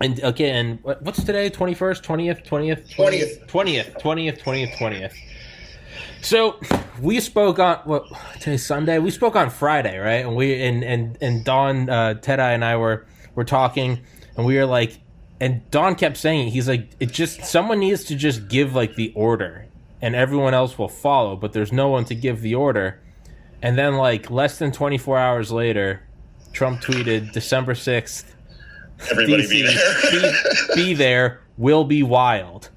And okay, and what's today? Twenty first, twentieth, twentieth, Twentieth. twentieth, twentieth, twentieth, twentieth. So we spoke on what today's Sunday. We spoke on Friday, right? And we and and and Don, uh, Teti, and I were were talking, and we were like, and Don kept saying he's like, it just someone needs to just give like the order, and everyone else will follow. But there's no one to give the order. And then like less than 24 hours later, Trump tweeted December 6th Everybody be DC, there. be, be there will be wild.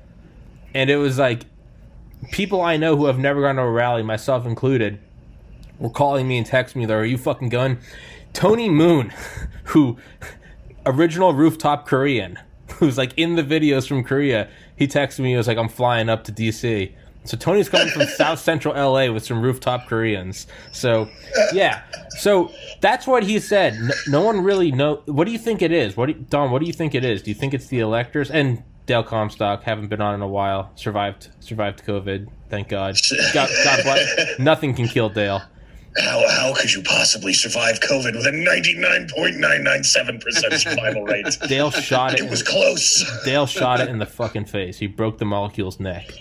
And it was like people I know who have never gone to a rally, myself included, were calling me and texting me, Like, "Are you fucking going?" Tony Moon, who original rooftop Korean, who's like in the videos from Korea, he texted me. He was like, "I'm flying up to DC." So Tony's coming from South Central LA with some rooftop Koreans. So yeah, so that's what he said. No, no one really know. What do you think it is? What do you, Don? What do you think it is? Do you think it's the electors and Dale Comstock? Haven't been on in a while. Survived survived COVID. Thank God. God, God bless. Nothing can kill Dale. How, how could you possibly survive COVID with a 99.997% survival rate? Dale shot it. It was close. Dale shot it in the fucking face. He broke the molecule's neck.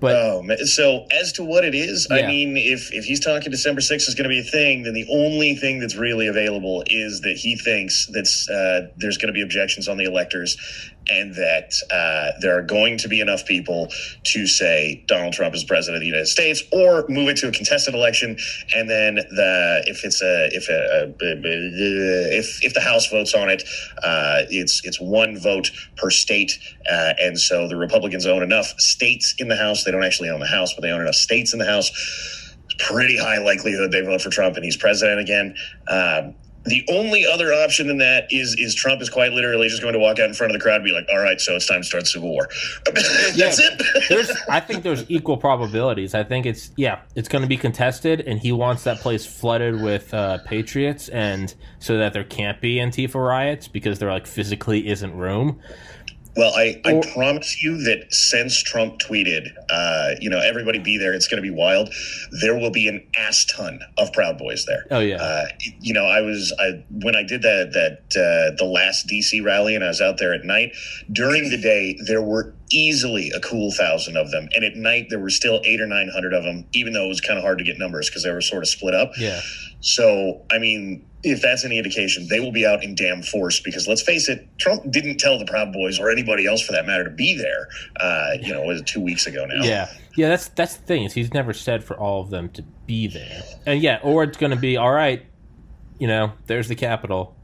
But Oh, man. So, as to what it is, I mean, if, if he's talking December 6th is going to be a thing, then the only thing that's really available is that he thinks that's uh, there's going to be objections on the electors and that uh, there are going to be enough people to say Donald Trump is president of the United States or move it to a contested election. And then the if it's a if a, if if the House votes on it, uh, it's it's one vote per state, uh, and so the Republicans own enough states in the House. They don't actually own the House, but they own enough states in the House. Pretty high likelihood they vote for Trump and he's president again. Um, the only other option than that is is Trump is quite literally just going to walk out in front of the crowd and be like, "All right, so it's time to start the civil war." That's it. there's I think there's equal probabilities. I think it's yeah, it's going to be contested, and he wants that place flooded with uh, patriots, and so that there can't be Antifa riots because there like physically isn't room. Well, I, I promise you that since Trump tweeted, uh, you know, everybody be there, it's going to be wild, there will be an ass ton of Proud Boys there. Oh yeah, Uh, you know, I was I when I did that that uh, the last DC rally, and I was out there at night. During the day, there were easily a cool thousand of them, and at night there were still eight or nine hundred of them. Even though it was kind of hard to get numbers because they were sort of split up. yeah, So, I mean, if that's any indication, they will be out in damn force because let's face it, Trump didn't tell the Proud Boys or anybody else for that matter to be there. Uh, you know, was it two weeks ago now? yeah, yeah. That's that's the thing is he's never said for all of them to be there, and yeah, or it's going to be all right. You know, there's the Capitol.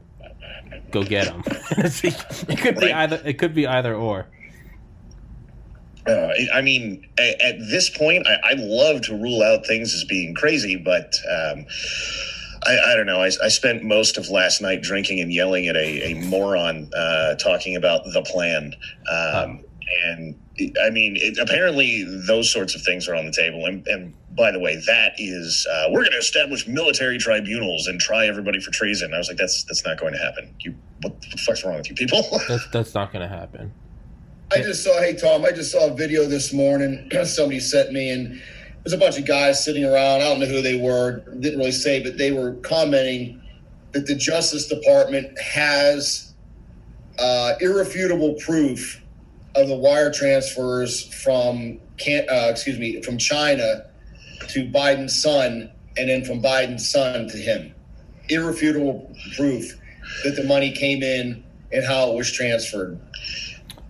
Go get them. it could be Right. either. It could be either or. Uh, I mean, at, at this point, I, I love to rule out things as being crazy, but um, I, I don't know. I, I spent most of last night drinking and yelling at a, a moron uh, talking about the plan. Um, And I mean, it, apparently those sorts of things are on the table. And, and by the way, that is uh, we're going to establish military tribunals and try everybody for treason. I was like, that's that's not going to happen. You, what the fuck's wrong with you people? That's that's not going to happen. I just saw, hey Tom, I just saw a video this morning. Somebody sent me, and there's a bunch of guys sitting around. I don't know who they were, didn't really say, but they were commenting that the Justice Department has uh, irrefutable proof of the wire transfers from can uh, excuse me from China to Biden's son, and then from Biden's son to him. Irrefutable proof that the money came in and how it was transferred.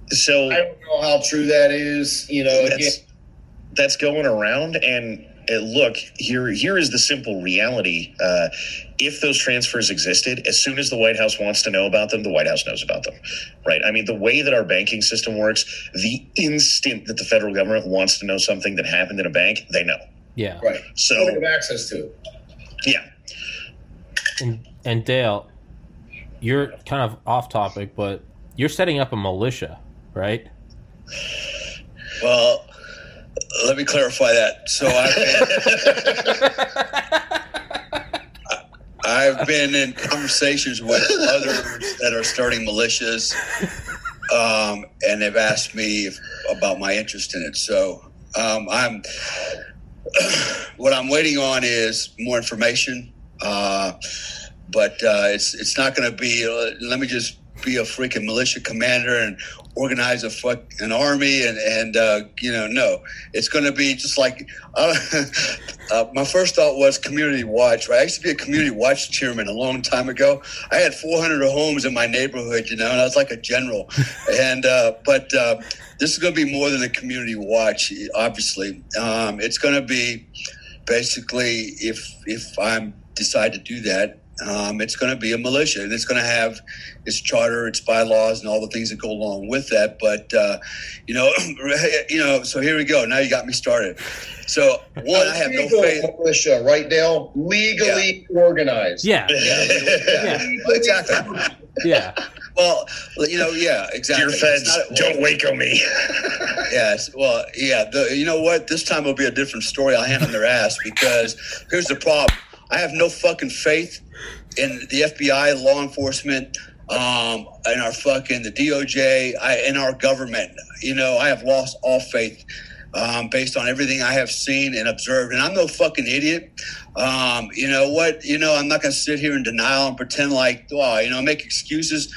so I don't know how true that is. You know, again, that's that's going around and uh, look here here is the simple reality uh, if those transfers existed as soon as the white house wants to know about them the white house knows about them right i mean the way that our banking system works the instant that the federal government wants to know something that happened in a bank they know Yeah. right. so They have access to it. yeah And and Dale, you're kind of off topic, but you're setting up a militia, right? Well, let me clarify that. So I've been, I've been in conversations with others that are starting militias, um, and they've asked me if, about my interest in it. So um, I'm what I'm waiting on is more information. Uh, but uh, it's it's not going to be. Uh, let me just be a freaking militia commander and organize a fuck an army and and uh, you know no. It's going to be just like uh, uh, my first thought was community watch right? I used to be a community watch chairman a long time ago. I had 400 homes in my neighborhood you know and i was like a general. And uh, but uh, this is going to be more than a community watch obviously. Um, it's going to be basically if if i decide to do that um, it's going to be a militia and it's going to have its charter, its bylaws, and all the things that go along with that. But uh, you know, you know. So here we go. Now you got me started. So one, I have no faith. militia, right, Dale? Legally organized. Yeah, Yeah, yeah, exactly. yeah. Well, you know, yeah, exactly. Dear It's feds, not- don't Waco me. Yes. Well, yeah. The, you know what? This time will be a different story. I'll hand them their ass because here's the problem. I have no fucking faith in the FBI, law enforcement, um, and our fucking the DOJ, I, in our government. You know, I have lost all faith um, based on everything I have seen and observed. And I'm no fucking idiot. Um, you know what? You know, I'm not going to sit here in denial and pretend like, oh, you know, make excuses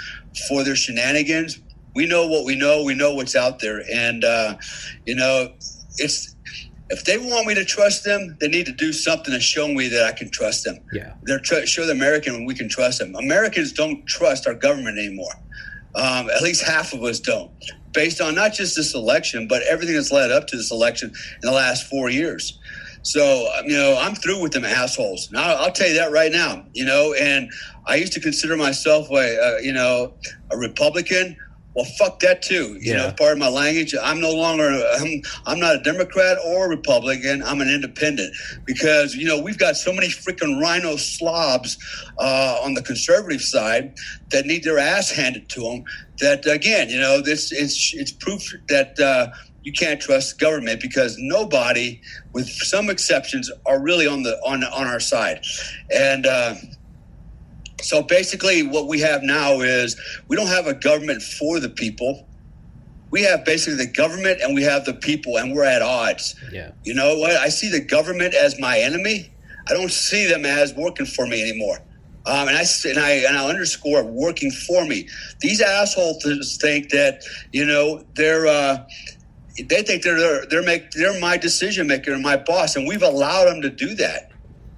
for their shenanigans. We know what we know. We know what's out there, and uh, you know, it's if they want me to trust them, they need to do something to show me that I can trust them. Yeah. They're tr- show the American we can trust them. Americans don't trust our government anymore. Um, at least half of us don't, based on not just this election, but everything that's led up to this election in the last four years. So, um, you know, I'm through with them assholes. Now, I'll tell you that right now, you know, and I used to consider myself a, uh, you know, a Republican. Well, fuck that too. You Yeah. know, part of my language. I'm no longer. I'm, I'm not a Democrat or a Republican. I'm an independent because you know we've got so many freaking RINO slobs uh, on the conservative side that need their ass handed to them. That again, you know, this it's it's proof that. Uh, you can't trust government because nobody, with some exceptions, are really on the on on our side, and uh, so basically, what we have now is we don't have a government for the people. We have basically the government and we have the people, and we're at odds. Yeah. You know what? I see the government as my enemy. I don't see them as working for me anymore. Um, and I and I and I underscore working for me. These assholes think that you know they're. Uh, they think they're they're they're, make, they're my decision maker and my boss, and we've allowed them to do that.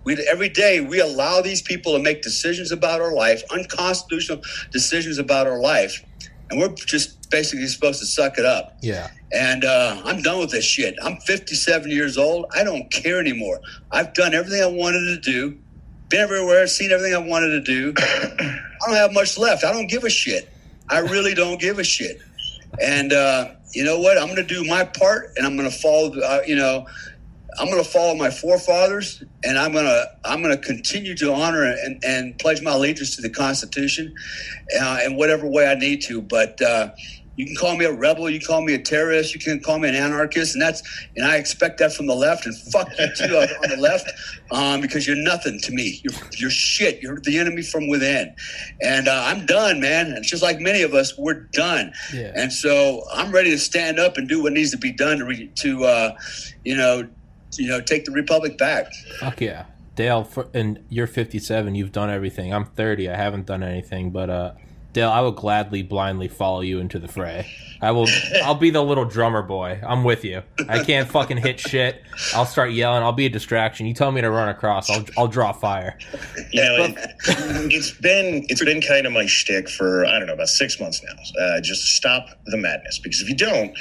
We every day we allow these people to make decisions about our life, unconstitutional decisions about our life, and we're just basically supposed to suck it up. Yeah. And uh, I'm done with this shit. I'm 57 years old. I don't care anymore. I've done everything I wanted to do, been everywhere, seen everything I wanted to do. I don't have much left. I don't give a shit. I really don't give a shit. And uh, you know what? I'm going to do my part, and I'm going to follow. Uh, you know, I'm going to follow my forefathers, and I'm going to I'm going to continue to honor and, and pledge my allegiance to the Constitution, uh, in whatever way I need to. But uh, you can call me a rebel, you can call me a terrorist, you can call me an anarchist, and that's and I expect that from the left, and fuck you too on the left, um, because you're nothing to me. You're you're shit. You're the enemy from within, and uh, I'm done, man. And just like many of us, we're done. Yeah. And so I'm ready to stand up and do what needs to be done to, re- to uh, you know, you know, take the republic back. Fuck yeah. Dale, for, and you're 57. You've done everything. I'm 30. I haven't done anything, but uh, Dale, I will gladly blindly follow you into the fray. I will. I'll be the little drummer boy. I'm with you. I can't fucking hit shit. I'll start yelling. I'll be a distraction. You tell me to run across. I'll. I'll draw fire. You know, it, it's been it's been kind of my shtick for I don't know about six months now. Uh, just stop the madness because if you don't,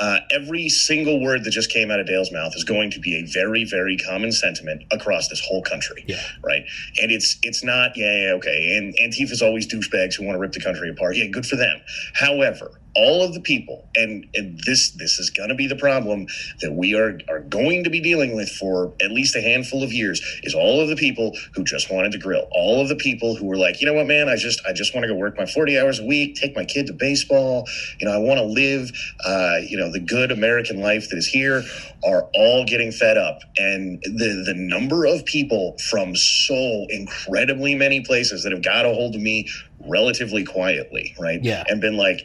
uh, every single word that just came out of Dale's mouth is going to be a very very common sentiment across this whole country. Yeah. Right. And it's it's not yeah, yeah okay. And Antifa's always douchebags who want to rip the country apart. Yeah, good for them. However, all of the people and, and this this is going to be the problem that we are are going to be dealing with for at least a handful of years is all of the people who just wanted to grill all of the people who were like you know what man i just i just want to go work my 40 hours a week take my kid to baseball you know i want to live uh, you know the good american life that is here are all getting fed up and the the number of people from so incredibly many places that have got a hold of me relatively quietly right Yeah. and been like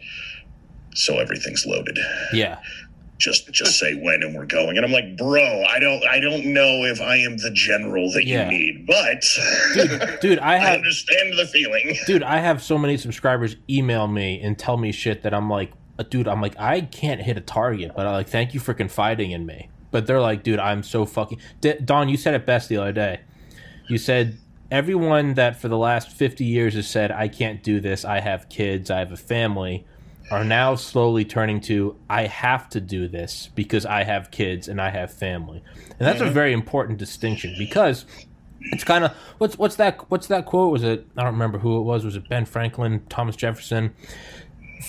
so everything's loaded Yeah. just just say when and we're going and i'm like bro i don't i don't know if i am the general that Yeah. you need but dude, dude, I i have understand the feeling dude, I have so many subscribers email me and tell me shit that I'm like, uh, dude, I'm like, I can't hit a target, but I like, thank you for confiding in me. But they're like, dude, I'm so fucking. D- Don, you said it best the other day. You said everyone that for the last 50 years has said, I can't do this, I have kids, I have a family, are now slowly turning to, I have to do this because I have kids and I have family. And that's a very important distinction because it's kind of what's what's that what's that quote? Was it i don't remember who it was. Was it ben franklin thomas jefferson?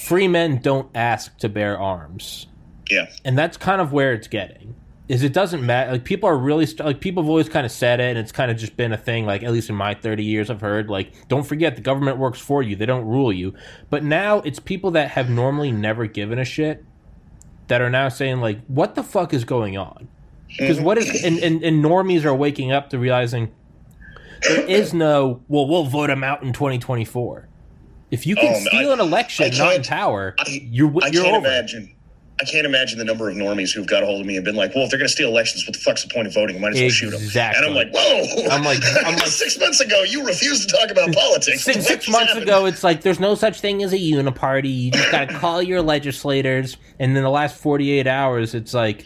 Free men don't ask to bear arms. Yeah. And that's kind of where it's getting is it doesn't matter like people are really st- like people have always kind of said it and it's kind of just been a thing like at least in my 30 years i've heard like don't forget the government works for you they don't rule you. But now it's people that have normally never given a shit that are now saying like what the fuck is going on? Because what is and, and, and normies are waking up to realizing there is no well we'll vote him out in 2024 if you can Oh, steal I- an election not in can't- power I- you're I you're can't over imagine. I can't imagine the number of normies who've got a hold of me and been like, "Well, if they're going to steal elections, what the fuck's the point of voting? Might as well shoot them." Exactly. And I'm like, "Whoa!" I'm like- I'm like- six months ago, you refused to talk about politics. six, six months happened? ago, it's like there's no such thing as a uniparty. You just got to call your legislators. And then the last 48 hours, it's like,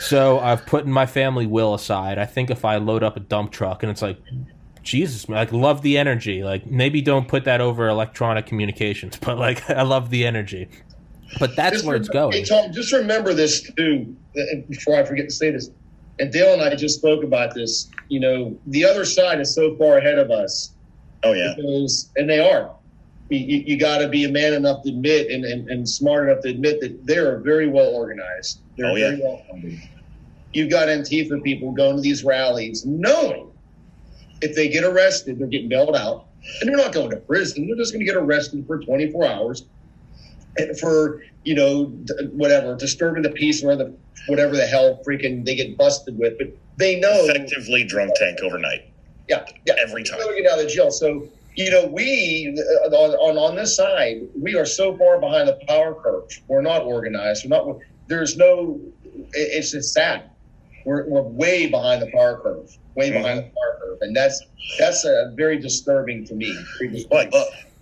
so I've put my family will aside. I think if I load up a dump truck, and it's like, Jesus, man, like love the energy. Like maybe don't put that over electronic communications, but like I love the energy. But that's Just where it's going. Hey, Tom, just remember this too, uh, before I forget to say this. And Dale and I just spoke about this. You know, the other side is so far ahead of us Oh yeah, because, and they are. You, you, you got to be a man enough to admit and, and, and smart enough to admit that they are very well organized. They're Oh, yeah. very well funded. You've got Antifa people going to these rallies knowing if they get arrested, they're getting bailed out. And they're not going to prison. They're just going to get arrested for 24 hours and for, you know, whatever, disturbing the peace or the, whatever the hell freaking they get busted with. But they know. effectively drunk tank overnight Yeah, yeah every time. to get out of jail. So you know, we uh, on, on on this side, we are so far behind the power curve. We're not organized. We're not. There's no. it- It's just sad. We're, we're way behind the power curve. Way behind the power curve, and that's that's a very disturbing to me. Disturbing.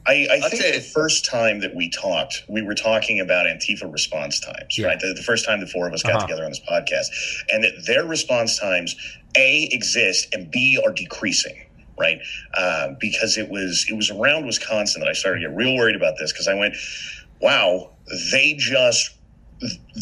I, I think the first time that we talked, we were talking about Antifa response times, Yeah. right? The, the first time the four of us got Uh-huh. together on this podcast, and that their response times, A, exist, and B, are decreasing. Right, uh, because it was it was around Wisconsin that I started to get real worried about this because I went, wow, they just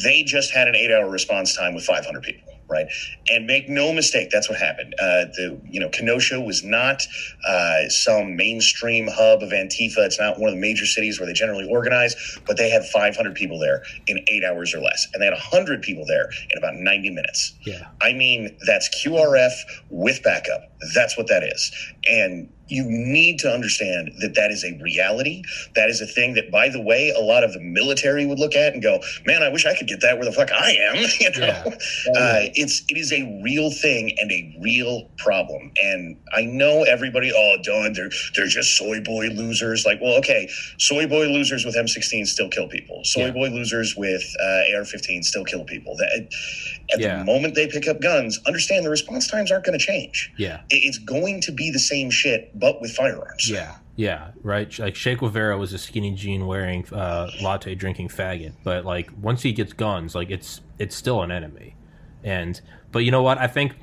they just had an eight hour response time with 500 people right? And make no mistake that's what happened. Uh, the you know kenosha was not uh, some mainstream hub of antifa. It's not one of the major cities where they generally organize but they had 500 people there in eight hours or less. And they had 100 people there in about 90 minutes. Yeah. I mean, that's QRF with backup. That's what that is. And you need to understand that that is a reality. That is a thing that, by the way, a lot of the military would look at and go, "Man, I wish I could get that where the fuck I am." You know, Yeah. uh, it's it is a real thing and a real problem. And I know everybody, oh, Don, they're they're just soy boy losers. Like, well, okay, soy boy losers with M16 still kill people. Soy Yeah. boy losers with uh, AR-15 still kill people. That at Yeah. the moment they pick up guns, understand the response times aren't going to change. Yeah. It- It's going to be the same shit, but with firearms. Yeah, yeah, right. Like Che Guevara was a skinny jean wearing, uh, latte drinking faggot, but like once he gets guns, like it's it's still an enemy. And but you know what? I think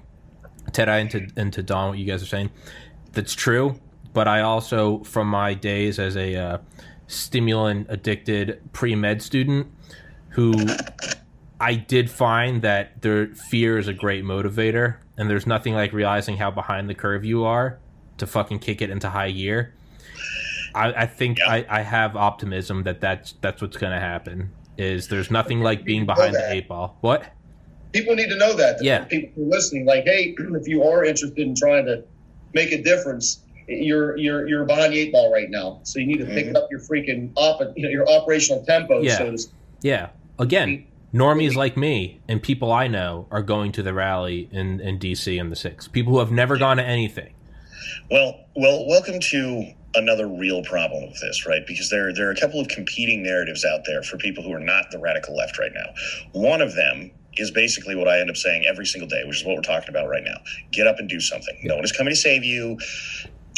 Teti into into Don, what you guys are saying, that's true. But I also, from my days as a uh, stimulant addicted pre med student, who I did find that their fear is a great motivator, and there's nothing like realizing how behind the curve you are to fucking kick it into high gear. I, I think Yeah. I, I have optimism that that's that's what's going to happen. Is there's nothing like being behind the eight ball. What? people need to know that. Yeah. People who are listening, like, hey, if you are interested in trying to make a difference, you're you're you're behind the eight ball right now. So you need to pick Mhm. up your freaking op, you know, your operational tempo. Yeah. So to speak. Yeah. Again, normies like me and people I know are going to the rally in, in DC in the six. People who have never gone to anything. Well, well, welcome to another real problem of this, right? Because there there are a couple of competing narratives out there for people who are not the radical left right now. One of them is basically what I end up saying every single day, which is what we're talking about right now. Get up and do something. No one is coming to save you.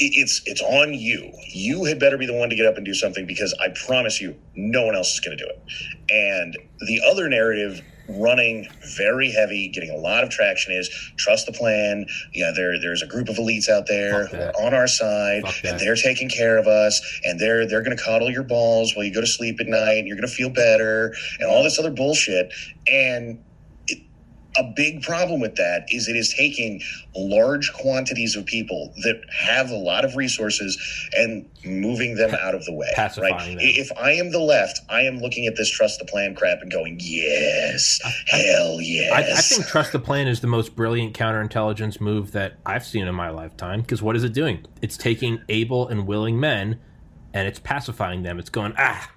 It- It's it's on you. You had better be the one to get up and do something because I promise you, no one else is going to do it. And the other narrative running very heavy, getting a lot of traction is trust the plan. Yeah, there there's a group of elites out there who are on our side and they're taking care of us and they're they're going to coddle your balls while you go to sleep at night and you're going to feel better and all this other bullshit and a big problem with that is it is taking large quantities of people that have a lot of resources and moving them out of the way. Pacifying right? them. If I am the left, I am looking at this trust the plan crap and going, yes, hell yes. I, I think trust the plan is the most brilliant counterintelligence move that I've seen in my lifetime. Because what is it doing? It's taking able and willing men, and it's pacifying them. It's going ah,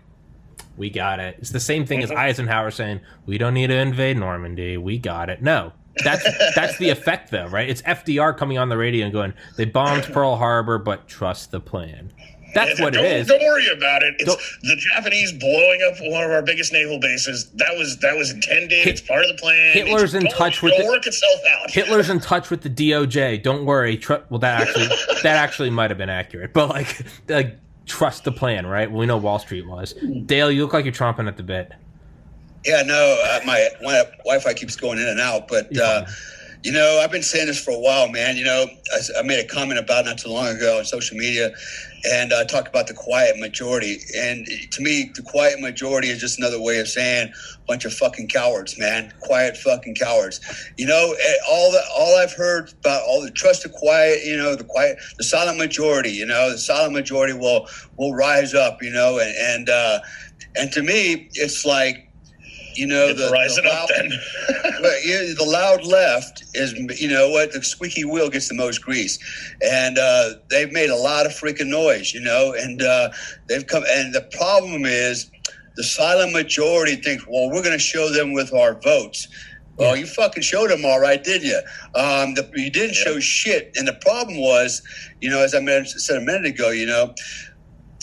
we got it. It's the same thing as Eisenhower saying we don't need to invade Normandy. We got it. No. That's that's the effect though, right? It's FDR coming on the radio and going, "They bombed Pearl Harbor, but trust the plan." That's what it don't, is. Don't worry about it. It's Don't- the Japanese blowing up one of our biggest naval bases. That was that was intended. it's part of the plan. Hitler's It's- in touch with the- work itself out. Hitler's in touch with the DOJ. Don't worry. Tr- well, that actually that actually might have been accurate, but like like trust the plan, right? We know Wall Street was. Dale, you look like you're chomping at the bit. Yeah, no, uh, my, my Wi-Fi keeps going in and out, but You're uh, you know, I've been saying this for a while, man. You know, I, I made a comment about it not too long ago on social media, and I talked about the quiet majority. And to me, the quiet majority is just another way of saying bunch of fucking cowards, man. Quiet fucking cowards. You know, eh, all the all I've heard about all the trust the quiet, you know, the quiet, the silent majority. You know, the silent majority will will rise up. You know, and and uh, and to me, it's like. You know, the, rising the up loud- then. but yeah, the loud left is, you know what, the squeaky wheel gets the most grease, and uh, they've made a lot of freaking noise, you know, and uh, they've come. And the problem is, the silent majority thinks, well, we're going to show them with our votes. Well, you fucking showed them all right, didn't you? Um, the, you didn't Yeah. show shit, and the problem was, you know, as I said a minute ago, you know,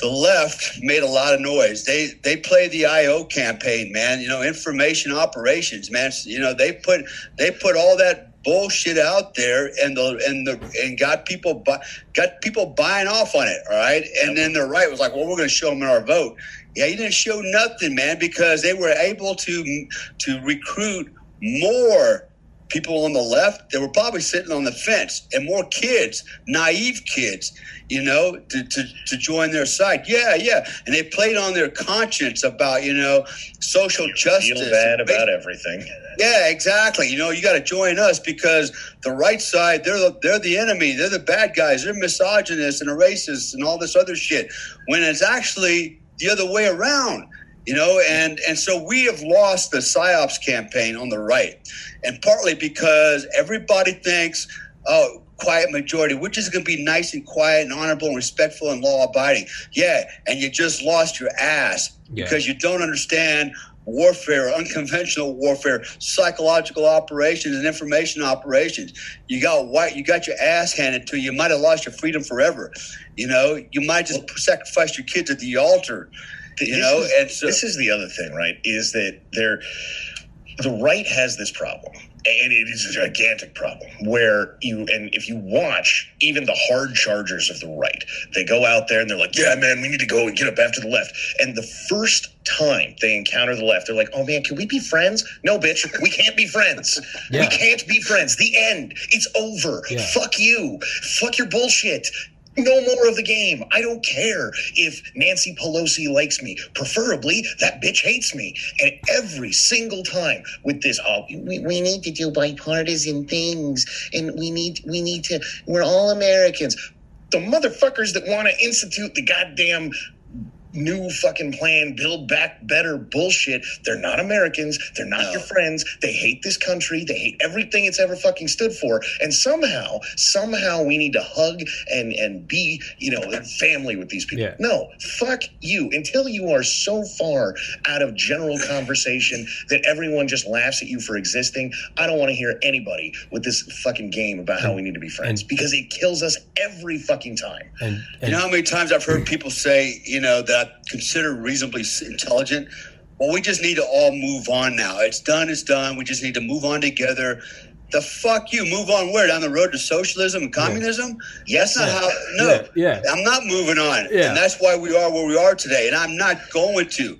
the left made a lot of noise. They they played the IO campaign, man. You know, information operations, man. You know, they put they put all that bullshit out there, and the and the and got people bu- got people buying off on it. All right, and then the right was like, well, we're going to show them in our vote. Yeah, you didn't show nothing, man, because they were able to to recruit more people on the left they were probably sitting on the fence and more kids, naive kids, you know, to, to, to join their side. Yeah, yeah. And they played on their conscience about, you know, social justice. Feel bad about everything. Yeah, exactly. You know, you got to join us because the right side, they're the, they're the enemy. They're the bad guys. They're misogynists and racists and all this other shit. When it's actually the other way around, you know. And and so we have lost the psyops campaign on the right, and partly because everybody thinks, oh. Quiet majority, which is going to be nice and quiet and honorable and respectful and law abiding. Yeah, and you just lost your ass Yeah. because you don't understand warfare, unconventional warfare, psychological operations, and information operations. You got white, you got your ass handed to you. You might have lost your freedom forever. You know, you might just sacrifice your kids at the altar. You This know, is- and so this is the other thing, right? Is that there, the right has this problem, and it is a gigantic problem. Where you and if you watch even the hard chargers of the right, they go out there and they're like, "Yeah, man, we need to go and get up after the left." And the first time they encounter the left, they're like, "Oh man, can we be friends?" No, bitch, we can't be friends. Yeah. We can't be friends. The end. It's over. Yeah. Fuck you. Fuck your bullshit. No more of the game. I don't care if Nancy Pelosi likes me. Preferably, that bitch hates me. And every single time with this, oh, we, we need to do bipartisan things, and we need we need to. We're all Americans. The motherfuckers that want to institute the goddamn new fucking plan, build back better bullshit. They're not Americans. They're not No. your friends. They hate this country. They hate everything it's ever fucking stood for. And somehow, somehow we need to hug and and be, you know, family with these people. Yeah. No, fuck you. Until you are so far out of general conversation that everyone just laughs at you for existing, I don't want to hear anybody with this fucking game about how we need to be friends and- because it kills us every fucking time. And, You know how many times I've heard people say, you know, that Consider reasonably intelligent? Well, we just need to all move on now. It's done, it's done. We just need to move on together. The fuck you? Move on where? Down the road to socialism and communism? Yes, not how. No, Yeah, yeah. I'm not moving on. Yeah. And that's why we are where we are today. And I'm not going to. You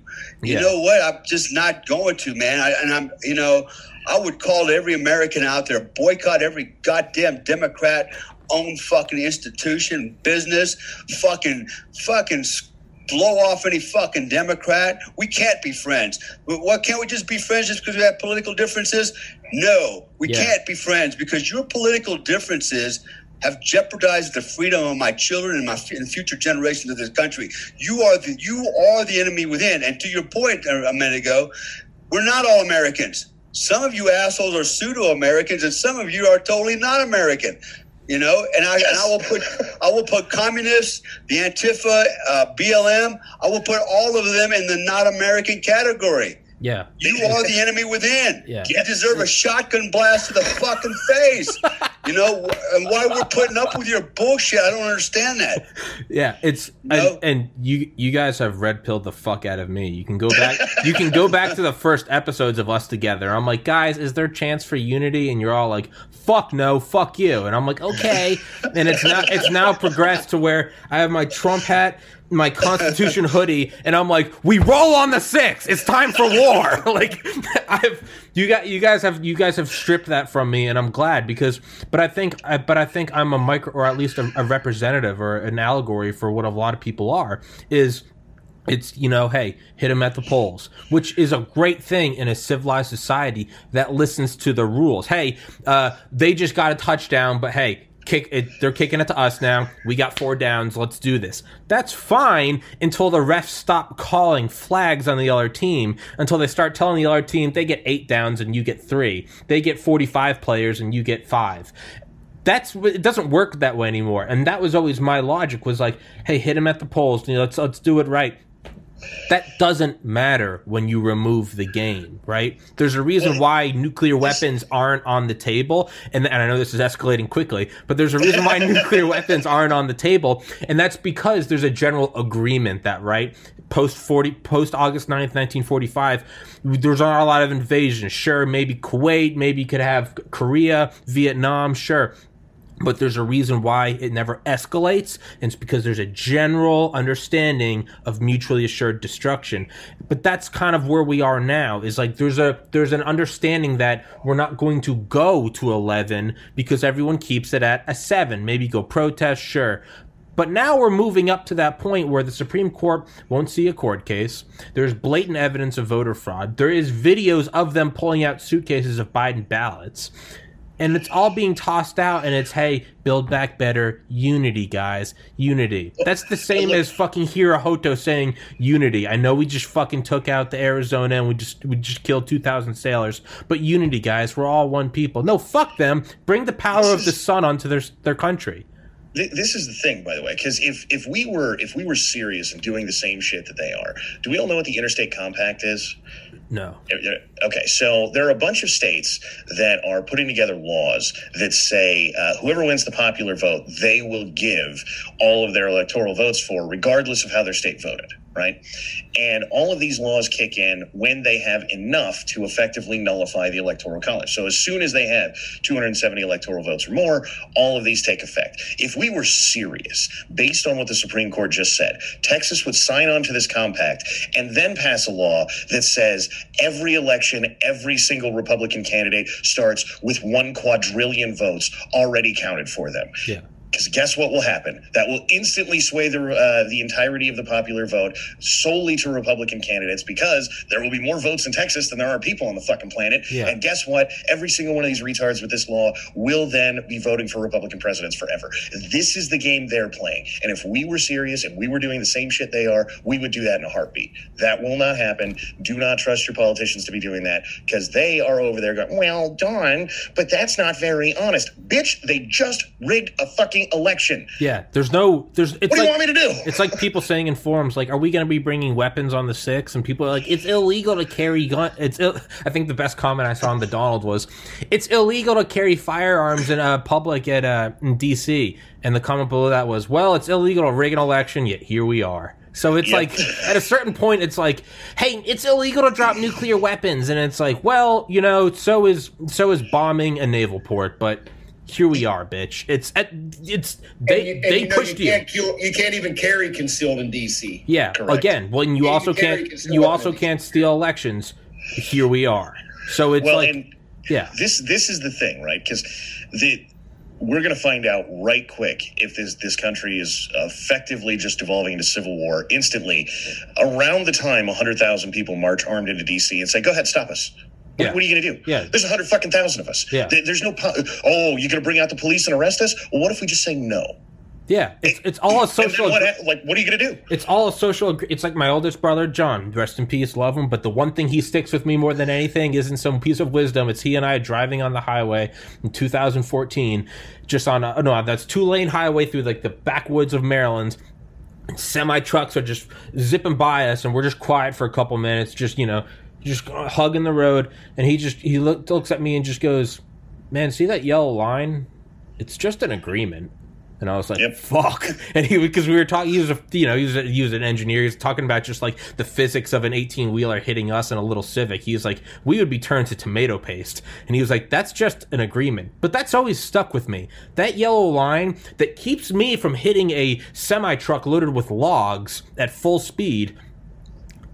Yeah. know what? I'm just not going to, man. I, and I'm, you know, I would call every American out there, boycott every goddamn Democrat owned fucking institution, business, fucking, fucking blow off any fucking Democrat. We can't be friends. But what can't we just be friends just because we have political differences? No, we Yeah. can't be friends because your political differences have jeopardized the freedom of my children and my and future generations of this country. You are the you are the enemy within. And to your point a a minute ago, we're not all Americans. Some of you assholes are pseudo Americans, and some of you are totally not American. You know, and I and I will put I will put communists, the Antifa, uh, BLM. I will put all of them in the not American category. Yeah. You are the enemy within. Yeah. You deserve a shotgun blast to the fucking face. You know, and why we're putting up with your bullshit, I don't understand that. Yeah, it's No. and, and you you guys have red pilled the fuck out of me. You can go back you can go back to the first episodes of us together. I'm like, guys, is there a chance for unity? And you're all like, fuck no, fuck you. And I'm like, okay. And it's now it's now progressed to where I have my Trump hat, my Constitution hoodie, and I'm like, we roll on the six. It's time for war. like I've you got you guys have you guys have stripped that from me, and I'm glad because. But I think I, but I think I'm a micro or at least a, a representative or an allegory for what a lot of people are is it's you know hey hit them at the polls which is a great thing in a civilized society that listens to the rules hey uh, they just got a touchdown but hey kick it they're kicking it to us now. We got four downs. Let's do this. That's fine until the refs stop calling flags on the other team until they start telling the other team they get eight downs and you get three. They get 45 players and you get five. That's it doesn't work that way anymore. And that was always my logic was like hey hit him at the polls let's let's do it right that doesn't matter when you remove the game, right? There's a reason why nuclear weapons aren't on the table, and, and I know this is escalating quickly, but there's a reason why nuclear weapons aren't on the table, and that's because there's a general agreement that, right, post forty, post August 9th, nineteen forty five, there's not a lot of invasions. Sure, maybe Kuwait, maybe you could have Korea, Vietnam, sure but there's a reason why it never escalates and it's because there's a general understanding of mutually assured destruction but that's kind of where we are now is like there's a there's an understanding that we're not going to go to 11 because everyone keeps it at a 7 maybe go protest sure but now we're moving up to that point where the Supreme Court won't see a court case. There's blatant evidence of voter fraud. There is videos of them pulling out suitcases of Biden ballots and it's all being tossed out and it's hey build back better. Unity guys. Unity. That's the same as fucking Hirohito saying unity. I know we just fucking took out the arizona and we just we just killed 2000 sailors. But unity guys. We're all one people. No fuck them. Bring the power of the sun onto their their country. Th- This is the thing, by the way, because if if we were if we were serious and doing the same shit that they are, do we all know what the Interstate Compact is? No. Okay, so there are a bunch of states that are putting together laws that say uh, whoever wins the popular vote, they will give all of their electoral votes for, regardless of how their state voted, right? And all of these laws kick in when they have enough to effectively nullify the electoral college. So as soon as they have 270 electoral votes or more, all of these take effect. If we were serious, based on what the Supreme Court just said, Texas would sign on to this compact and then pass a law that says every election, every single Republican candidate starts with one quadrillion votes already counted for them. yeah Because guess what will happen? That will instantly sway the uh, the entirety of the popular vote solely to Republican candidates because there will be more votes in Texas than there are people on the fucking planet. Yeah. And guess what? Every single one of these retards with this law will then be voting for Republican presidents forever. This is the game they're playing. And if we were serious and we were doing the same shit they are, we would do that in a heartbeat. That will not happen. Do not trust your politicians to be doing that because they are over there going, well, Don, but that's not very honest. Bitch, they just rigged a fucking election. Yeah, there's no, there's. It's What do like, you want me to do? It's like people saying in forums, like, "Are we going to be bringing weapons on the six? And people are like, "It's illegal to carry gun." It's. Ill-. I think the best comment I saw on the Donald was, "It's illegal to carry firearms in uh, public at uh, in D.C." And the comment below that was, "Well, it's illegal to rig an election, yet here we are." So it's Yep. like at a certain point, it's like, "Hey, it's illegal to drop nuclear weapons," and it's like, "Well, you know, so is so is bombing a naval port, but." Here we are, bitch. It's at, it's they And you- and they you know pushed you you. Can't kill, you can't even carry concealed in DC. Yeah, Correct. again, and you Yeah, you also can't you also can't steal elections. Here we are. So it's well, like, yeah, this this is the thing, right? Because the we're going to find out right quick if this this country is effectively just devolving into civil war instantly. Around the time 100,000 people march armed into DC and say, "Go ahead, stop us." What, Yeah. what are you going to do? Yeah. There's a hundred fucking thousand of us. Yeah. There- there's no. Po- oh, you're going to bring out the police and arrest us? Well, what if we just say no? yeah. It's it's all a social. what? Like, what are you going to do? It's all a social. It's like my oldest brother John. Rest in peace, love him. But the one thing he sticks with me more than anything isn't some piece of wisdom. It's he and I driving on the highway in 2014, just on a no, that's two lane highway through like the backwoods of Maryland. Semi trucks are just zipping by us, and we're just quiet for a couple minutes, just you know, just hugging the road. And he just he look, looks at me and just goes, "Man, see that yellow line? It's just an agreement." And I was like, Yep. "Fuck!" And he because we were talking, he was a you know he was a, he was an engineer. He was talking about just like the physics of an eighteen wheeler hitting us in a little Civic. He was like, "We would be turned to tomato paste." And he was like, "That's just an agreement." But that's always stuck with me. That yellow line that keeps me from hitting a semi truck loaded with logs at full speed.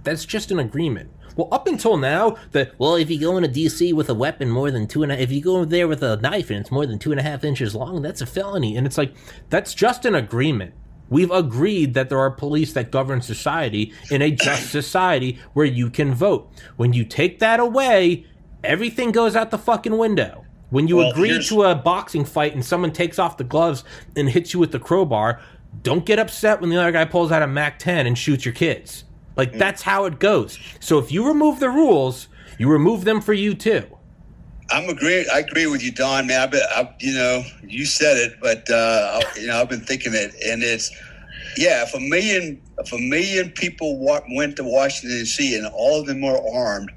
That's just an agreement. Well, up until now, the well, if you go into DC with a weapon more than two and a, if you go there with a knife and it's more than two and a half inches long, that's a felony. And it's like that's just an agreement. We've agreed that there are police that govern society in a just society where you can vote. When you take that away, everything goes out the fucking window. When you Well, agree to a boxing fight and someone takes off the gloves and hits you with the crowbar, don't get upset when the other guy pulls out a Mac 10 and shoots your kids. Like that's how it goes. So if you remove the rules, you remove them for you too. I'm agree. I agree with you, Don. Man, I've been, I, you know, you said it, but uh, I- you know, I've been thinking it, and it's, yeah. If a million, if a million people wa- went to Washington D.C. and all of them are armed,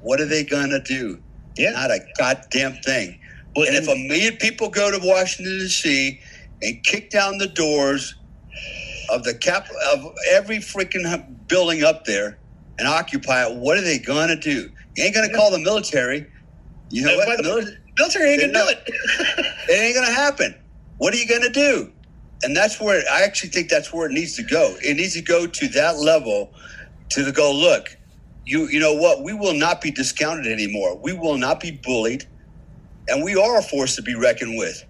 what are they gonna do? Yeah. Not a goddamn thing. Well, And if a million people go to Washington D.C. and kick down the doors of the cap of every freaking building up there and occupy it, what are they gonna do? You ain't gonna call the military. You know what? the- Mili- military ain't gonna do it. it ain't gonna happen. What are you gonna do? And that's where I actually think that's where it needs to go. It needs to go to that level to the go. Look, you you know what? We will not be discounted anymore. We will not be bullied, and we are a force to be reckoned with.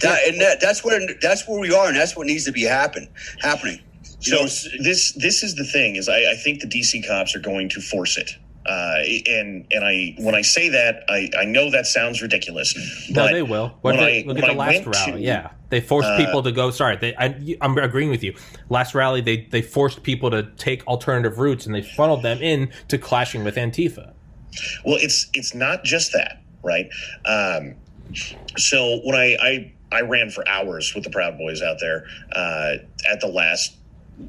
That, and that, that's where that's where we are, and that's what needs to be happen happening. You So know, this this is the thing is I, I think the DC cops are going to force it. Uh, and and I when I say that I, I know that sounds ridiculous. No, but they will. What when they, I- look when at I the last went rally. to- yeah, they forced uh, people to go. Sorry, they, I, I'm agreeing with you. Last rally, they they forced people to take alternative routes and they funneled them in to clashing with Antifa. Well, it's it's not just that, right? Um, so when I, I I ran for hours with the Proud Boys out there uh, at the last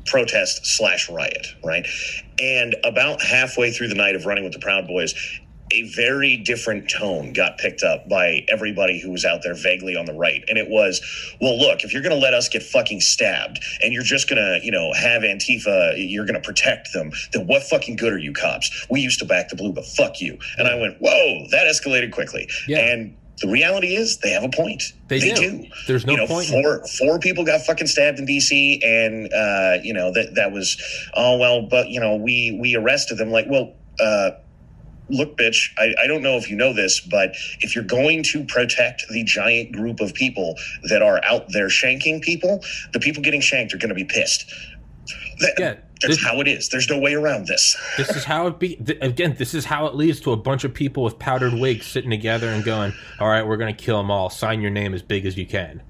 protest slash riot, right? And about halfway through the night of running with the Proud Boys, a very different tone got picked up by everybody who was out there vaguely on the right. And it was, well, look, if you're going to let us get fucking stabbed and you're just going to, you know, have Antifa, you're going to protect them, then what fucking good are you cops? We used to back the blue, but fuck you. And I went, whoa, that escalated quickly. Yeah. And the reality is they have a point. They do. There's no you know, point Four, four people got fucking stabbed in DC, and uh, you know that that was oh well, but you know we we arrested them. Like, well, uh, look, bitch, I, I don't know if you know this, but if you're going to protect the giant group of people that are out there shanking people, the people getting shanked are going to be pissed. That- Yeah, that's this- how it is. There's no way around this. This is how it be. Th- again, this is how it leads to a bunch of people with powdered wigs sitting together and going, "All right, we're gonna kill them all. Sign your name as big as you can."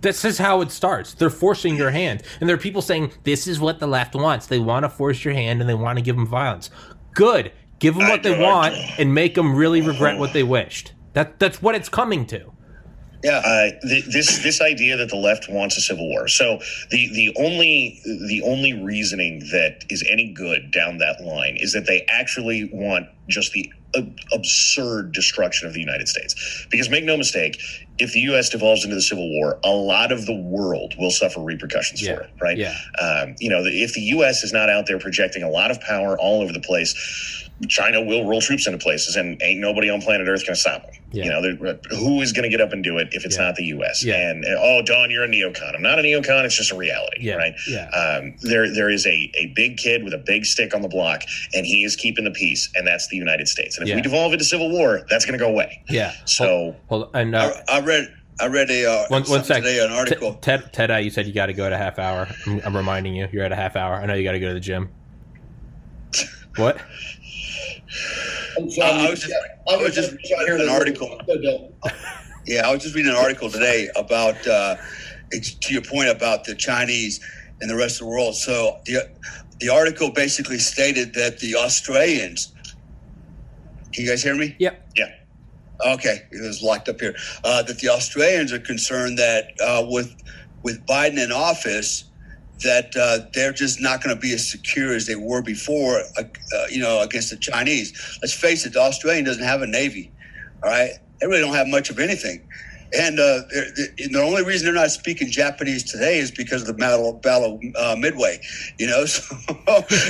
This is how it starts. They're forcing your hand, and there are people saying, "This is what the left wants. They want to force your hand, and they want to give them violence." Good, give them what they want, and make them really regret what oh. they wished. That that's what it's coming to. Yeah. uh, th- this this idea that the left wants a civil war. So the the only the only reasoning that is any good down that line is that they actually want just the ab- absurd destruction of the United States. Because make no mistake, if the U.S. devolves into the civil war, a lot of the world will suffer repercussions Yeah, for it. Right? yeah. Um, you know, if the U.S. is not out there projecting a lot of power all over the place. China will roll troops into places, and ain't nobody on planet Earth going to stop them. Yeah. You know, who is going to get up and do it if it's Yeah. not the U.S. Yeah. And uh, oh, Don, you're a neocon. I'm not a neocon. It's just a reality, Yeah, right? yeah. Um, there, there is a a big kid with a big stick on the block, and he is keeping the peace, and that's the United States. And if Yeah. we devolve into civil war, that's going to go away. Yeah. So Hold, and uh, I, I read I read a uh, one, one something sec. today an article. T- Ted, Ted, uh, you said you got to go at a half hour. I'm, I'm reminding you, you're at a half hour. I know you got to go to the gym. What? I'm sorry. Uh, I was just- I was just reading an article. Yeah, I was just reading an article today about uh, to your point about the Chinese and the rest of the world. So the the article basically stated that the Australians. Can you guys hear me? Yep. yeah, Okay, it was locked up here. Uh, that the Australians are concerned that uh, with with Biden in office, that uh, they're just not going to be as secure as they were before. Uh, uh, you know, against the Chinese. Let's face it, the Australian doesn't have a navy. All right, they really don't have much of anything. And uh, they're, they're- the only reason they're not speaking Japanese today is because of the battle, battle uh, Midway. You know, so,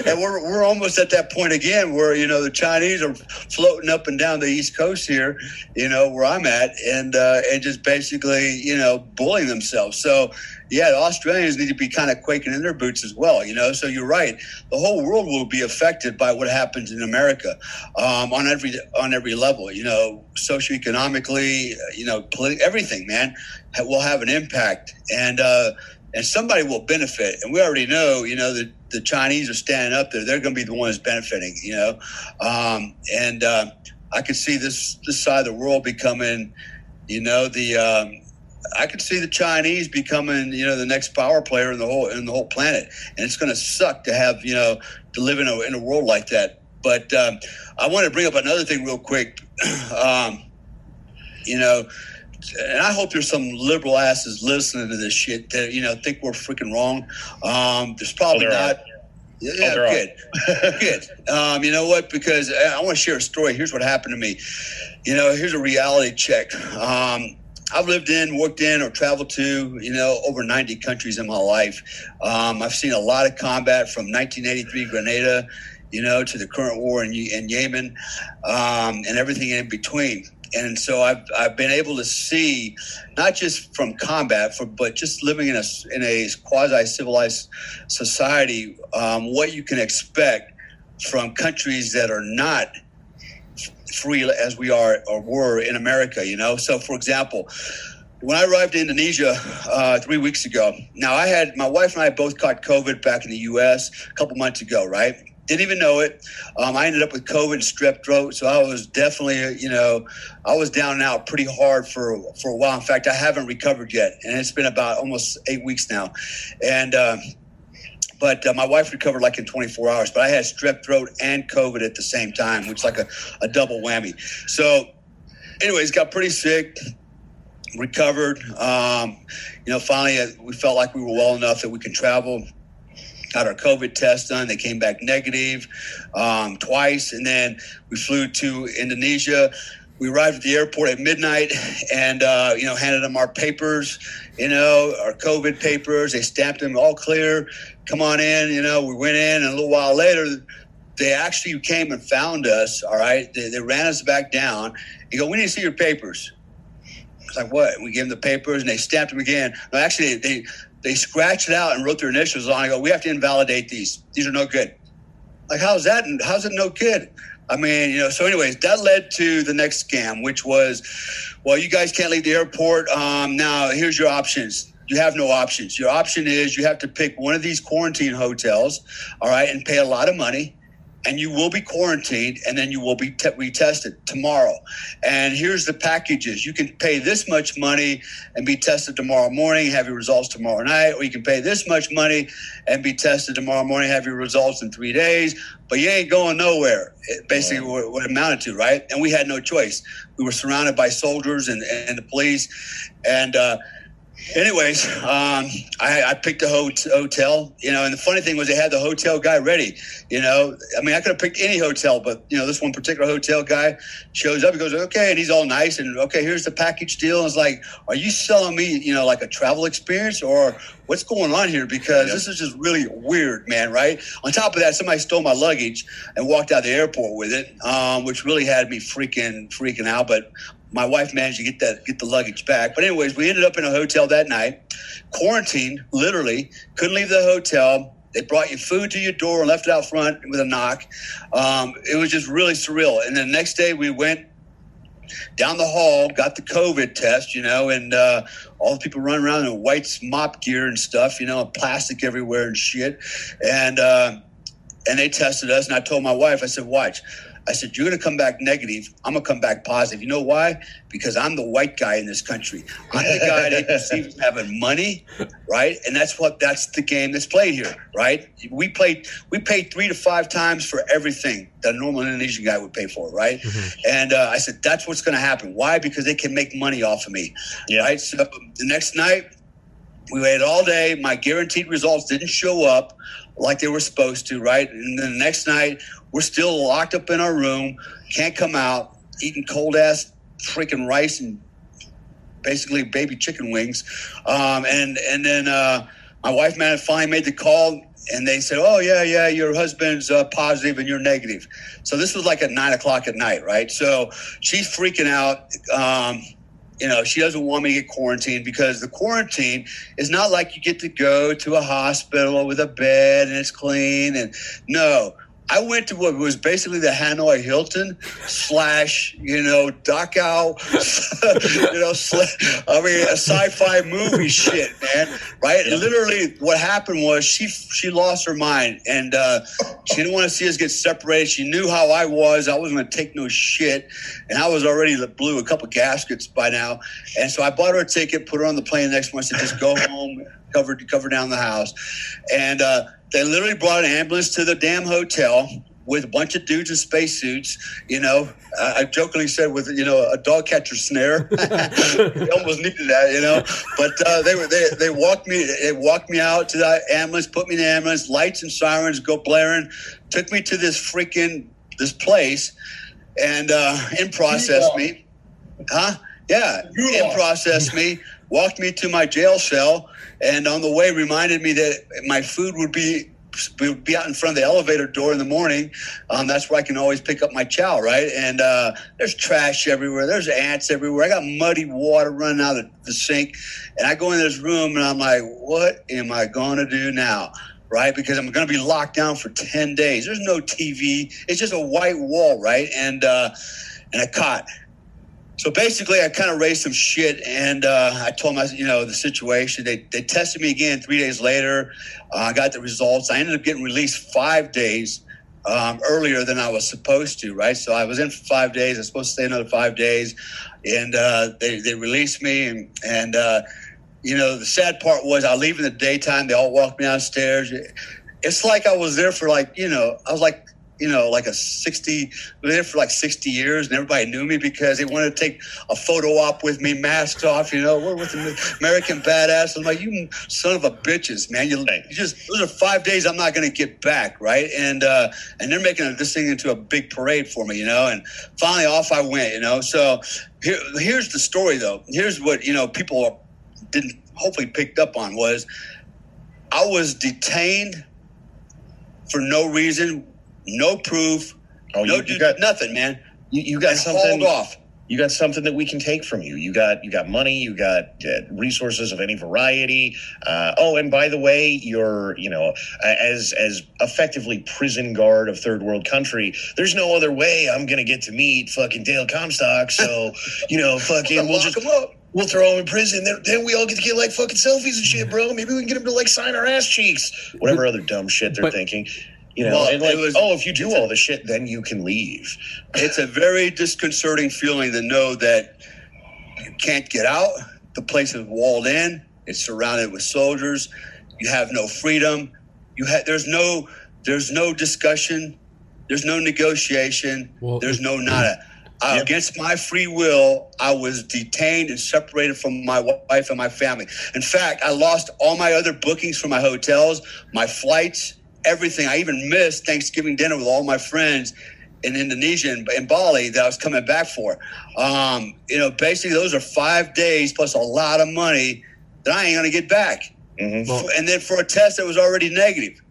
and we're we're almost at that point again where you know the Chinese are floating up and down the East Coast here, you know, where I'm at, and uh, and just basically you know bullying themselves. So yeah, the Australians need to be kind of quaking in their boots as well. You know, so you're right. The whole world will be affected by what happens in America um, on every on every level. You know, socioeconomically, uh, you know, everything, man, will have an impact, and uh, and somebody will benefit. And we already know, you know, that the Chinese are standing up there; they're going to be the ones benefiting. You know, um, and uh, I can see this this side of the world becoming, you know, the um, I could see the Chinese becoming, you know, the next power player in the whole in the whole planet, and it's going to suck to have, you know, to live in a in a world like that. But um, I want to bring up another thing real quick. um, you know, and I hope there's some liberal asses listening to this shit that you know think we're freaking wrong. Um, there's probably Oh, are. not. Yeah, there are. good, good. Um, you know what? Because I, I want to share a story. Here's what happened to me. You know, here's a reality check. Um, I've lived in, worked in, or traveled to, you know, over 90 countries in my life. Um, I've seen a lot of combat from 1983 Grenada, you know, to the current war in, in Yemen, um, and everything in between. And so I've, I've been able to see, not just from combat, for, but just living in a, in a quasi civilized society, um, what you can expect from countries that are not free as we are or were in America, you know? So, for example, when I arrived in Indonesia uh, three weeks ago, now I had my wife and I both caught COVID back in the U.S. a couple months ago, right? Didn't even know it. Um, I ended up with COVID and strep throat, so I was definitely, you know, I was down and out pretty hard for for a while. In fact, I haven't recovered yet, and it's been about almost eight weeks now. And uh, but uh, my wife recovered like in 24 hours. But I had strep throat and COVID at the same time, which is like a, a double whammy. So, anyways, got pretty sick recovered. Um, you know, finally, uh, we felt like we were well enough that we can travel. Got our COVID test done. They came back negative um, twice, and then we flew to Indonesia. We arrived at the airport at midnight, and uh, you know, handed them our papers. You know, our COVID papers. They stamped them all clear. Come on in. You know, we went in, and a little while later, they actually came and found us. All right, they, they ran us back down. You go, we need to see your papers. It's like what? We gave them the papers and they stamped them again. No, actually, they they scratched it out and wrote their initials on. it. I go, we have to invalidate these. These are no good. Like, how's that? How's it no kid? I mean, you know, so anyways, that led to the next scam, which was, well, you guys can't leave the airport. Um, now, here's your options. You have no options. Your option is you have to pick one of these quarantine hotels, all right, and pay a lot of money and you will be quarantined and then you will be te- retested tomorrow. And here's the packages. You can pay this much money and be tested tomorrow morning, have your results tomorrow night, or you can pay this much money and be tested tomorrow morning, have your results in three days, but you ain't going nowhere. It basically, what, what it amounted to, right? And we had no choice. We were surrounded by soldiers and, and the police. And, uh, anyways, um, I, I, picked a hotel, you know, and the funny thing was they had the hotel guy ready, you know. I mean, I could have picked any hotel, but, you know, this one particular hotel guy shows up. He goes, okay, and he's all nice. And, okay, here's the package deal. And it's like, are you selling me, you know, like a travel experience or what's going on here? Because this is just really weird, man, right? On top of that, somebody stole my luggage and walked out the airport with it, um, which really had me freaking, freaking out. But my wife managed to get that get the luggage back. But anyways, we ended up in a hotel that night, quarantined, literally, couldn't leave the hotel. They brought you food to your door and left it out front with a knock. Um, it was just really surreal. And the next day we went down the hall, got the COVID test, you know, and uh, all the people running around in white MOPP gear and stuff, you know, plastic everywhere and shit. And uh, and they tested us, and I told my wife, I said, watch. I said, You're going to come back negative. I'm going to come back positive. You know why? Because I'm the white guy in this country. I'm the guy that perceives having money, right? And that's what that's the game that's played here, right? We played we paid three to five times for everything that a normal Indonesian guy would pay for, right? Mm-hmm. And uh, I said, That's what's going to happen. Why? Because they can make money off of me, yeah. right? So the next night, we waited all day. My guaranteed results didn't show up like they were supposed to, right? And then the next night, we're still locked up in our room, can't come out, eating cold ass freaking rice and basically baby chicken wings. Um, and and then uh, my wife man finally made the call, and they said, "Oh yeah, yeah, your husband's uh, positive and you're negative." So this was like at nine o'clock at night, right? So she's freaking out. Um, you know, she doesn't want me to get quarantined because the quarantine is not like you get to go to a hospital with a bed and it's clean. And no, I went to what was basically the Hanoi Hilton slash, you know, Dachau, you know, I mean, a sci-fi movie shit, man. Right? Yeah. Literally, what happened was she she lost her mind, and uh, she didn't want to see us get separated. She knew how I was. I wasn't going to take no shit, and I was already blew a couple gaskets by now. And so I bought her a ticket, put her on the plane the next morning, said, just go home, cover cover down the house, and. uh they literally brought an ambulance to the damn hotel with a bunch of dudes in spacesuits. You know, I jokingly said with you know a dog catcher snare. they almost needed that, you know. But uh, they were they they walked me they walked me out to the ambulance, put me in the ambulance, lights and sirens go blaring, took me to this freaking this place, and uh, in process me, huh? Yeah, in process me, walked me to my jail cell and on the way reminded me that my food would be would be out in front of the elevator door in the morning. Um, that's where I can always pick up my chow, right? And uh, there's trash everywhere. There's ants everywhere. I got muddy water running out of the sink, and I go in this room and I'm like, what am I going to do now? Right, because I'm going to be locked down for ten days. There's no TV. It's just a white wall, right, and uh, and a cot. So basically, I kind of raised some shit, and uh, I told them, you know, the situation. They they tested me again three days later. Uh, I got the results. I ended up getting released five days um, earlier than I was supposed to. Right, so I was in for five days. I was supposed to stay another five days, and uh, they they released me. And and uh, you know, the sad part was I leave in the daytime. They all walked me downstairs. It's like I was there for like you know, I was like you know, like a 60, there for like 60 years, and everybody knew me because they wanted to take a photo op with me, masked off, you know, we're with the American Badass. I'm like, you son of a bitches, man. You, you just, those are five days I'm not going to get back, right? And, uh, and they're making this thing into a big parade for me, you know, and finally off I went, you know. So here, here's the story, though. Here's what, you know, people didn't hopefully picked up on was I was detained for no reason no proof. Oh, no, you, you got nothing, man. You, you got something off. you got something that we can take from you. You got you got money, you got uh, resources of any variety. Uh, oh, and by the way, you're you know as as effectively prison guard of third world country. There's no other way I'm gonna get to meet fucking Dale Comstock. So you know, fucking we'll just we'll throw him in prison. Then, then we all get to get like fucking selfies and shit, bro. Maybe we can get him to like sign our ass cheeks. Whatever other dumb shit they're But- thinking. You know, Well, and like, was- oh, if you do all the shit, then you can leave. It's a very disconcerting feeling to know that you can't get out. The place is walled in. It's surrounded with soldiers. You have no freedom. You have there's no there's no discussion. There's no negotiation. Well, there's no nada. Uh, Yep. Against my free will, I was detained and separated from my wife and my family. In fact, I lost all my other bookings for my hotels, my flights, everything. I even missed Thanksgiving dinner with all my friends in Indonesia and in Bali that I was coming back for. Um, you know, basically, those are five days plus a lot of money that I ain't to get back. Mhm. Well- and then for a test that was already.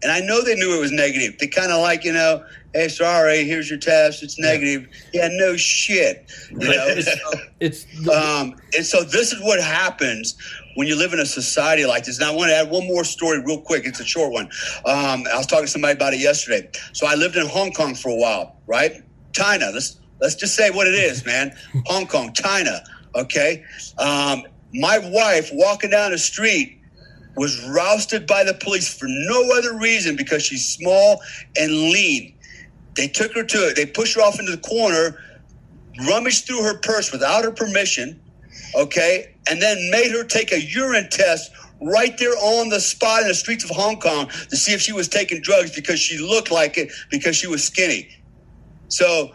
And I know they knew it was negative. They kind of like, you know, hey, sorry, here's your test. It's negative. Yeah, no shit. You know? It's Um, and so this is what happens when you live in a society like this. Now, I want to add one more story real quick. It's a short one. Um, I was talking to somebody about it yesterday. So I lived in Hong Kong for a while, right? China. Let's let's just say what it is, man. Hong Kong, China. Okay. Um, my wife walking down the street was rousted by the police for no other reason because she's small and lean. They took her to it. They pushed her off into the corner, rummaged through her purse without her permission, okay, and then made her take a urine test right there on the spot in the streets of Hong Kong to see if she was taking drugs because she looked like it because she was skinny. So,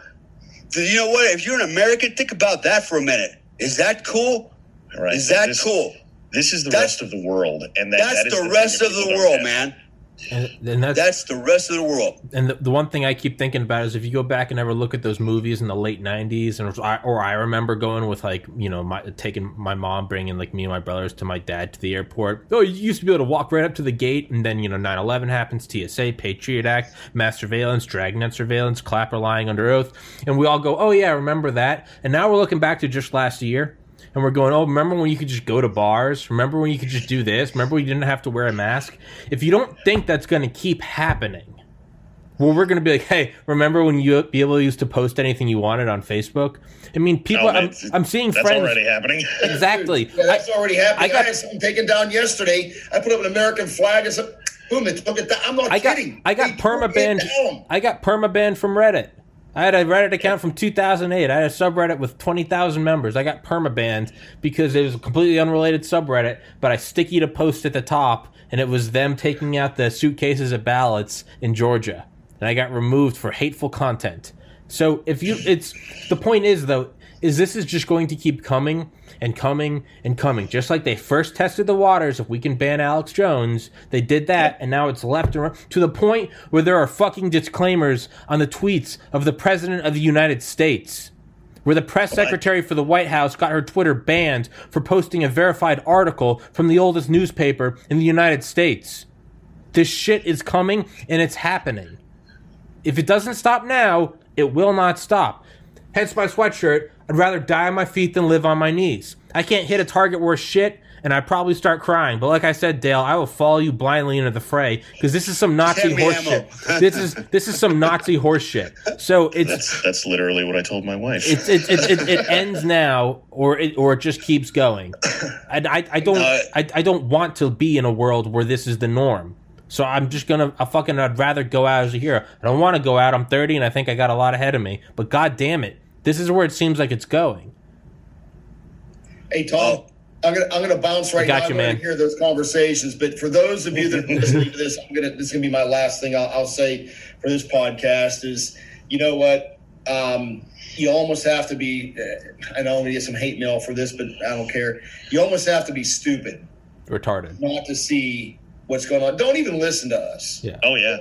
you know what? If you're an American, think about that for a minute. Is that cool? Right. Is that This- cool? This is the That's- rest of the world, and that, That's that the thing rest of the world, man. And, and that's That's the rest of the world. and the, the one thing I keep thinking about is if you go back and ever look at those movies in the late '90s, and I, or I remember going with like you know my taking my mom, bringing like me and my brothers to my dad to the airport. Oh, you used to be able to walk right up to the gate, and then you know 9/11 happens, TSA, Patriot Act, mass surveillance, dragnet surveillance, Clapper lying under oath, and we all go, oh yeah, remember that. And now we're looking back to just last year. And we're going, oh, remember when you could just go to bars? Remember when you could just do this? Remember when you didn't have to wear a mask? If you don't think that's going to keep happening, well, we're going to be like, hey, remember when you be able to used to post anything you wanted on Facebook? I mean, people, Oh, I'm, I'm seeing friends. That's friends. already happening. Exactly. Yeah, that's I- already happening. I I, got- had something taken down yesterday. I put up an American flag and said, boom, they took it down. I'm not I got kidding. I got They took perma it banned. down. I got perma banned from Reddit. I had a Reddit account from 2008. I had a subreddit with 20,000 members. I got perma banned because it was a completely unrelated subreddit, but I sticky to post at the top, and it was them taking out the suitcases of ballots in Georgia, and I got removed for hateful content. So if you, it's the point is though, is this is just going to keep coming and coming and coming. Just like they first tested the waters, if we can ban Alex Jones, they did that, and now it's left and right to the point where there are fucking disclaimers on the tweets of the President of the United States. Where the press secretary for the White House got her Twitter banned for posting a verified article from the oldest newspaper in the United States. This shit is coming and it's happening. If it doesn't stop now, it will not stop. Hence my sweatshirt. I'd rather die on my feet than live on my knees. I can't hit a target worth shit, and I'd probably start crying. But like I said, Dale, I will follow you blindly into the fray because this is some Nazi Hand me horse shit. This is this is some Nazi horse shit. So it's That's that's literally what I told my wife. it's it, it, it, it ends now or it or it just keeps going. I, I, I don't No, I, I don't want to be in a world where this is the norm. So I'm just gonna I fucking I'd rather go out as a hero. I don't want to go out. I'm 30 and I think I got a lot ahead of me. But god damn it, this is where it seems like it's going. Hey Tom, I'm gonna I'm gonna bounce right got now. you, I'm gonna man. hear those conversations, but for those of you that are listening to this, I'm gonna this is gonna be my last thing I'll, I'll say for this podcast is, you know what, um, you almost have to be. Uh, I know I'm gonna get some hate mail for this, but I don't care. You almost have to be stupid Retarded. not to see what's going on. Don't even listen to us. Yeah. oh yeah.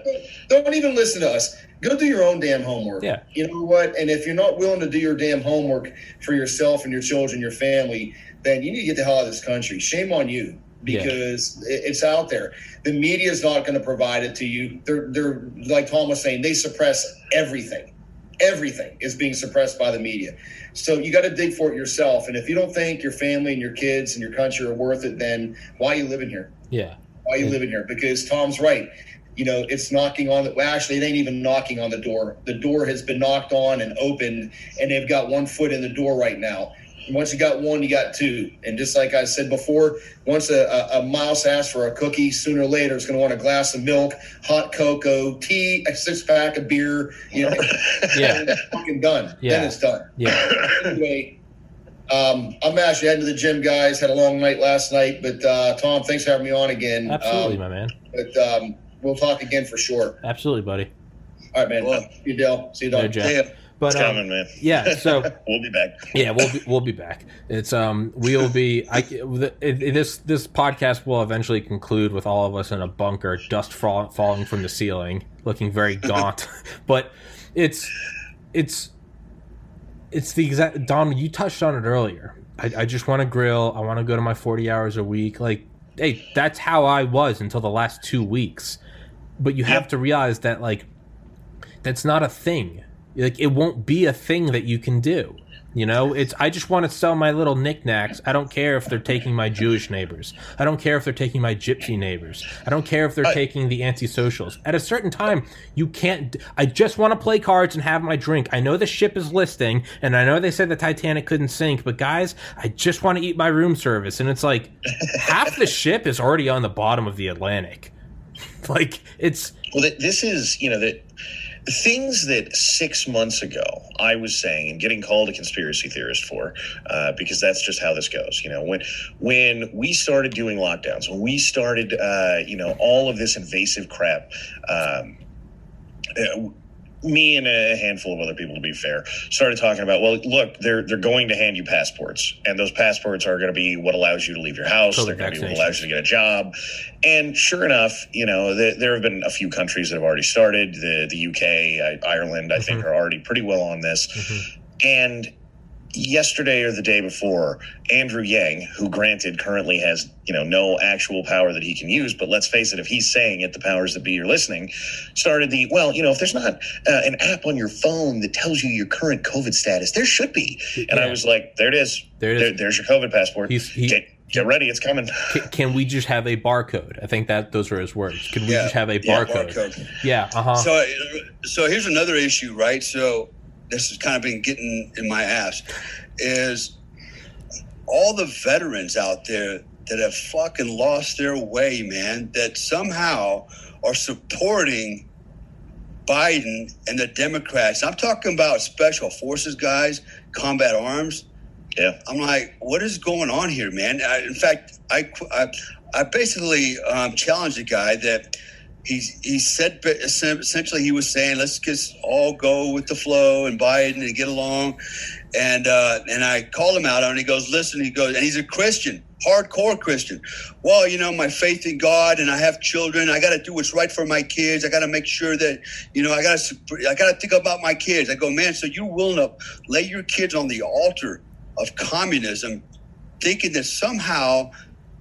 Don't even listen to us. Go do your own damn homework. Yeah. You know what? And if you're not willing to do your damn homework for yourself and your children, your family, then you need to get the hell out of this country. Shame on you because it it's out there. The media is not going to provide it to you. They're they're like Tom was saying, they suppress everything. everything is being suppressed by the media. So you got to dig for it yourself. And if you don't think your family and your kids and your country are worth it, then why are you living here? Yeah. Why are you living here? Because Tom's right. You know, it's knocking on the. Well, actually, it ain't even knocking on the door. The door has been knocked on and opened, and they've got one foot in the door right now. Once you got one, you got two. And just like I said before, once a, a, a mouse asks for a cookie, sooner or later it's going to want a glass of milk, hot cocoa, tea, a six pack of beer. You know, Yeah. and it's fucking done. Yeah. Then it's done. Yeah. Anyway, um, I'm actually heading to the gym, guys. Had a long night last night, but uh, Tom, thanks for having me on again. Absolutely, Um, my man. but um, we'll talk again for sure. Absolutely, buddy. All right, man. Well- See you, Dale. See you, There, Don. Jeff. Yeah. But It's um, coming, man. yeah, so We'll be back. yeah, we'll be, we'll be back. It's um we'll be I it, it, this this podcast will eventually conclude with all of us in a bunker, dust fall, falling from the ceiling, looking very gaunt. but it's it's it's the exact Don. You touched on it earlier. I, I just want to grill. I want to go to my forty hours a week. Like, hey, that's how I was until the last two weeks. But you have to realize that like that's not a thing. Like it won't be a thing that you can do. You know, it's I just want to sell my little knickknacks. I don't care if they're taking my Jewish neighbors. I don't care if they're taking my gypsy neighbors. I don't care if they're I- taking the antisocials. At a certain time, you can't. I just want to play cards and have my drink. I know the ship is listing, and I know they said the Titanic couldn't sink, but guys, I just want to eat my room service. And it's like half the ship is already on the bottom of the Atlantic. Like it's Well, this is, you know, that the things that six months ago I was saying and getting called a conspiracy theorist for, uh, because that's just how this goes. You know, when when we started doing lockdowns, when we started, uh, you know, all of this invasive crap. Um, uh, me and a handful of other people, to be fair, started talking about. Well, look, they're they're going to hand you passports, and those passports are going to be what allows you to leave your house. COVID they're going to be what allows you to get a job. And sure enough, you know, there, there have been a few countries that have already started. The the UK, I, Ireland, I think, are already pretty well on this. And yesterday or the day before, Andrew Yang, who granted currently has you know no actual power that he can use, but let's face it, if he's saying it, the powers that be are listening. Started the well, you know, if there's not uh, an app on your phone that tells you your current COVID status, there should be. And I was like, there it is. There it is. there's your COVID passport. He's- he- get, get ready, it's coming. can, can we just have a barcode? I think that those are his words. Can we Yeah. just have a Yeah, barcode? barcode. Yeah, uh huh. So, so here's another issue, right? So this has kind of been getting in my ass. Is all the veterans out there that have fucking lost their way, man, that somehow are supporting Biden and the Democrats. I'm talking about special forces guys, combat arms. Yeah. I'm like, what is going on here, man? I, in fact, I, I, I basically um, challenged a guy that he's he said essentially he was saying let's just all go with the flow and Biden and get along, and uh, and I called him out on. it. He goes, listen, he goes, and he's a Christian, hardcore Christian. Well, you know, my faith in God, and I have children. I got to do what's right for my kids. I got to make sure that you know I got to I got to think about my kids. I go, man, so you're willing to lay your kids on the altar of communism, thinking that somehow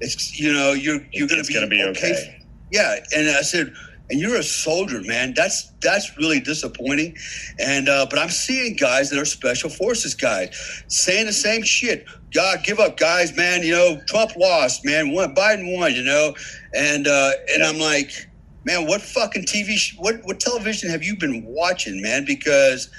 it's you know you're you're going to gonna be okay. Yeah, and I said, and you're a soldier, man. That's that's really disappointing. And uh, but I'm seeing guys that are special forces guys saying the same shit. God, give up, guys, man. You know, Trump lost, man. Biden won, you know. And uh, and I'm like, man, what fucking TV, sh- what what television have you been watching, man? Because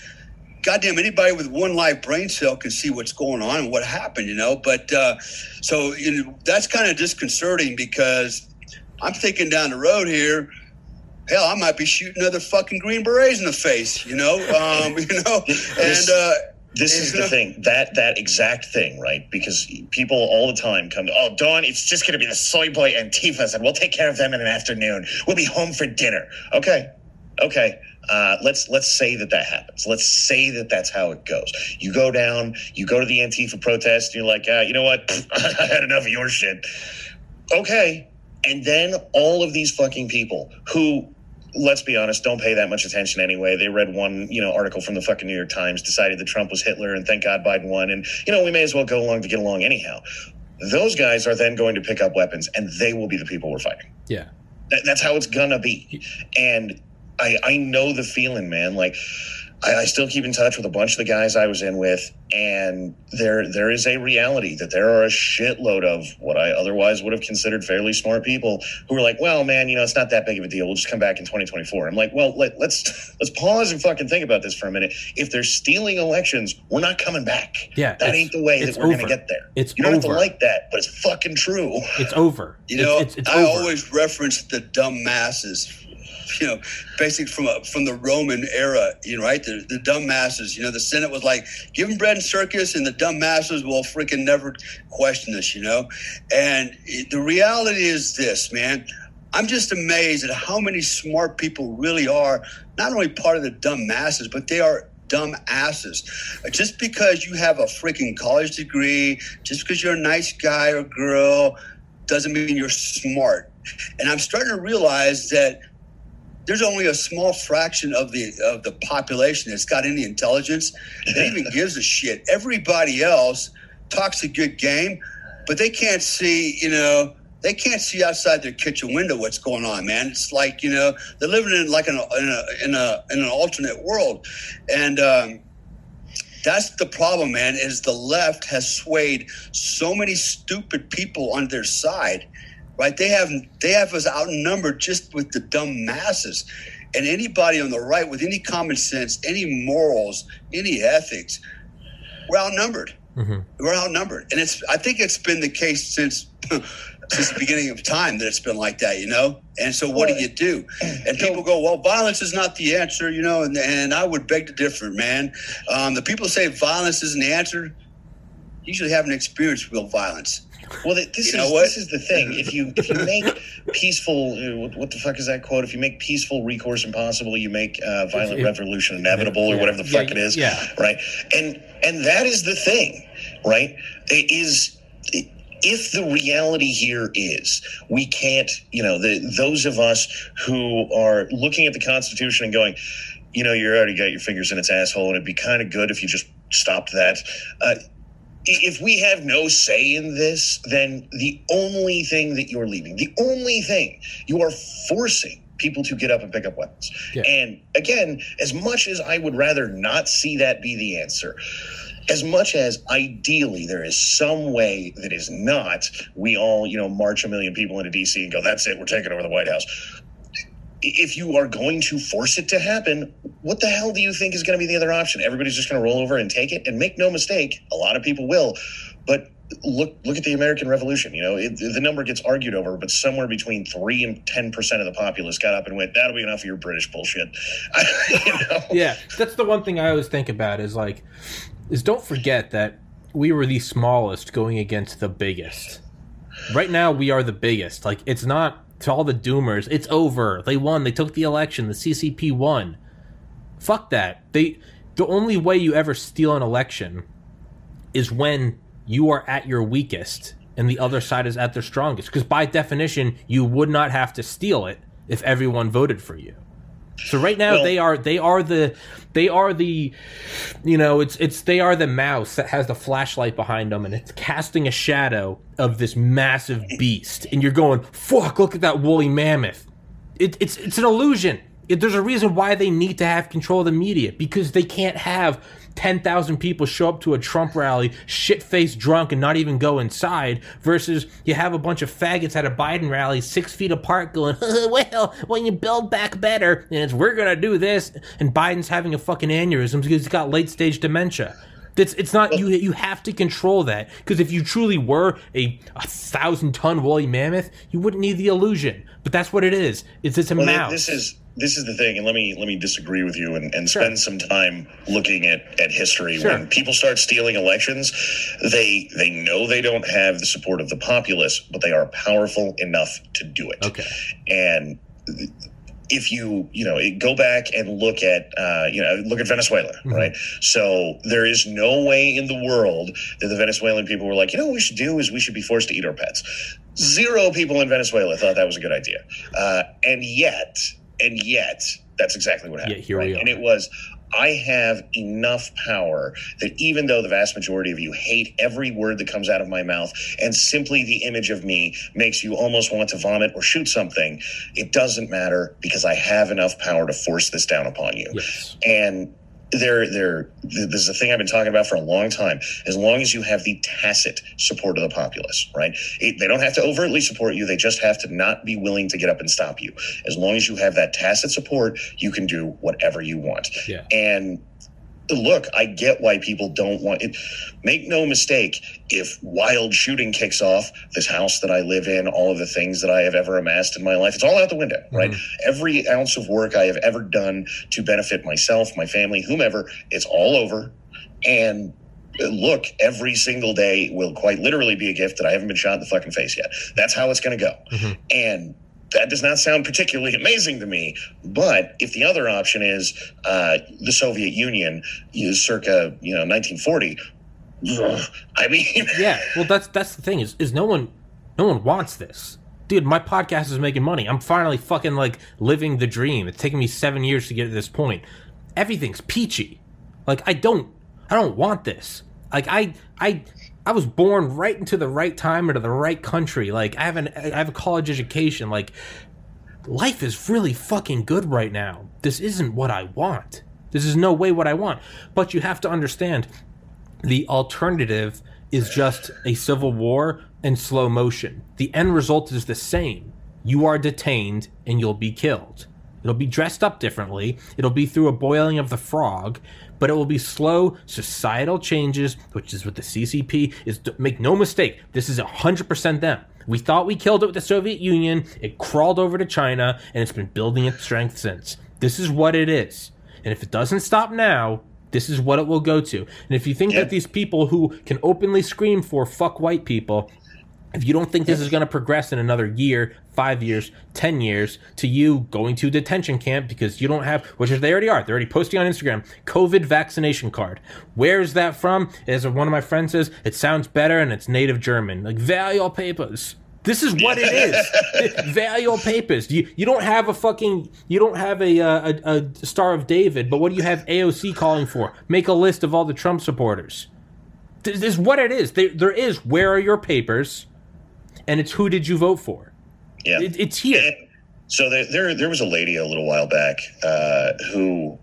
goddamn anybody with one live brain cell can see what's going on and what happened, you know. But uh, so you know, that's kind of disconcerting because I'm thinking down the road here. Hell, I might be shooting other fucking green berets in the face, you know, um, you know, and uh, This is the thing that that exact thing, right? Because people all the time come to, oh, Don, it's just going to be the soy boy Antifas, and we'll take care of them in an afternoon. We'll be home for dinner. Okay, okay. Uh, let's let's say that that happens. Let's say that that's how it goes. You go down, you go to the Antifa protest, and you're like, uh, you know what? I had enough of your shit. Okay, and then all of these fucking people who let's be honest, don't pay that much attention anyway. They read one, you know, article from the fucking New York Times, decided that Trump was Hitler, and thank God Biden won. And you know, we may as well go along to get along anyhow. Those guys are then going to pick up weapons, and they will be the people we're fighting. Yeah. That, that's how it's gonna be. And I I know the feeling, man. Like I, I still keep in touch with a bunch of the guys I was in with, and there there is a reality that there are a shitload of what I otherwise would have considered fairly smart people who are like, "Well, man, you know, it's not that big of a deal. We'll just come back in 2024." I'm like, "Well, let, let's let's pause and fucking think about this for a minute. If they're stealing elections, we're not coming back. Yeah, that ain't the way that we're gonna get there. It's you don't have to like that, but it's fucking true. It's over. You know, it's, it's, it's I over. always reference the dumb masses. You know, basically from a, from the Roman era, you know, right? The, the dumb masses. You know, the Senate was like, give them bread and circus, and the dumb masses will freaking never question this. You know, and the reality is this, man. I'm just amazed at how many smart people really are not only part of the dumb masses, but they are dumb asses. Just because you have a freaking college degree, just because you're a nice guy or girl, doesn't mean you're smart. And I'm starting to realize that there's only a small fraction of the of the population that's got any intelligence that even gives a shit. Everybody else talks a good game, but they can't see, you know, they can't see outside their kitchen window what's going on, man. It's like you know they're living in like an, in a in a in an alternate world, and um, that's the problem, man. Is the left has swayed so many stupid people on their side, right? They have they have us outnumbered just with the dumb masses, and anybody on the right with any common sense, any morals, any ethics, we're outnumbered. Mhm. We're outnumbered, and it's. I think it's been the case since since the beginning of time that it's been like that, you know. And so, what do you do? And people go, "Well, violence is not the answer," you know. And, and I would beg to differ, man. Um, the people say violence isn't the answer. Usually, haven't experienced real violence. Well, this You know is what? this is the thing. If you if you make peaceful, uh, what, what the fuck is that quote? If you make peaceful recourse impossible, you make uh, violent If- revolution inevitable, or whatever the Yeah, fuck it is. yeah. Right. And and that is the thing, right? It is. If the reality here is we can't, you know, the, those of us who are looking at the Constitution and going, you know, you already got your fingers in its asshole, and it'd be kind of good if you just stopped that. Uh, if we have no say in this, then the only thing that you're leaving, the only thing you are forcing people to get up and pick up weapons. Yeah. And again, as much as I would rather not see that be the answer, as much as ideally there is some way that is not, we all, you know, march a million people into DC and go, that's it, we're taking over the White House. If you are going to force it to happen, what the hell do you think is going to be the other option? Everybody's just going to roll over and take it. And make no mistake, a lot of people will. But look, look at the American Revolution. You know, it, the number gets argued over, but somewhere between three and ten percent of the populace got up and went, "That'll be enough of your British bullshit." you know? yeah that's the one thing i always think about is like is don't forget that we were the smallest going against the biggest right now we are the biggest like it's not to all the doomers it's over. They won. They took the election. The ccp won. Fuck that. They the only way you ever steal an election is when you are at your weakest and the other side is at their strongest. Because by definition you would not have to steal it if everyone voted for you so right now Well- they are they are the they are the you know it's it's they are the mouse that has the flashlight behind them and it's casting a shadow of this massive beast. And you're going fuck look at that woolly mammoth. It, it's it's an illusion. It, there's a reason why they need to have control of the media because they can't have 10,000 people show up to a Trump rally shit faced drunk and not even go inside versus you have a bunch of faggots at a Biden rally six feet apart going well when you build back better and it's we're gonna do this and Biden's having a fucking aneurysm because he's got late stage dementia. It's, it's not you you have to control that because if you truly were a, a thousand ton woolly mammoth you wouldn't need the illusion. But that's what it is. It's it's a Well, mouse. this is this is the thing, and let me let me disagree with you and, and Sure. spend some time looking at, at history. Sure. When people start stealing elections, they they know they don't have the support of the populace, but they are powerful enough to do it. okay And if you you know go back and look at uh, you know look at Venezuela, Mhm. right? So there is no way in the world that the Venezuelan people were like, you know, what we should do is we should be forced to eat our pets. Zero people in Venezuela thought that was a good idea, uh, and yet, and yet, that's exactly what happened. here we are. And it was. I have enough power that even though the vast majority of you hate every word that comes out of my mouth, and simply the image of me makes you almost want to vomit or shoot something, it doesn't matter because I have enough power to force this down upon you. yes And there, there. This is a thing I've been talking about for a long time. As long as you have the tacit support of the populace, right? It, they don't have to overtly support you. They just have to not be willing to get up and stop you. As long as you have that tacit support, you can do whatever you want. Yeah. And look, I get why people don't want it. Make no mistake, if wild shooting kicks off, this house that I live in, all of the things that I have ever amassed in my life, it's all out the window, mm-hmm. right? Every ounce of work I have ever done to benefit myself, my family, whomever, it's all over. And look, every single day will quite literally be a gift that I haven't been shot in the fucking face yet. That's how it's going to go. Mm-hmm. And that does not sound particularly amazing to me. But if the other option is uh, the Soviet Union, is circa you know 1940, ugh, I mean, Yeah, well, that's that's the thing is is no one no one wants this, dude. My podcast is making money. I'm finally fucking like living the dream. It's taken me seven years to get to this point. Everything's peachy. Like I don't I don't want this. Like I I I was born right into the right time into the right country. Like I have an I have a college education. Like life is really fucking good right now. This isn't what I want. This is no way what I want. But you have to understand the alternative is just a civil war in slow motion. The end result is the same. You are detained and you'll be killed. It'll be dressed up differently. It'll be through a boiling of the frog, but it will be slow societal changes, which is what the CCP is. Make no mistake, this is 100% them. We thought we killed it with the Soviet Union. It crawled over to China and it's been building its strength since. This is what it is. And if it doesn't stop now, this is what it will go to. And if you think Yeah. that these people who can openly scream for fuck white people, if you don't think this is going to progress in another year, five years, ten years, to you going to detention camp because you don't have, which is they already are, they're already posting on Instagram, COVID vaccination card. Where is that from? As one of my friends says, it sounds better and it's native German. Like, value all papers. This is what it is. value papers. You you don't have a fucking you don't have a, uh, a a Star of David, but what do you have AOC calling for? Make a list of all the Trump supporters. This is what it is. There, there is where are your papers, and it's who did you vote for. yeah. It, it's here. So there, there, there was a lady a little while back uh, who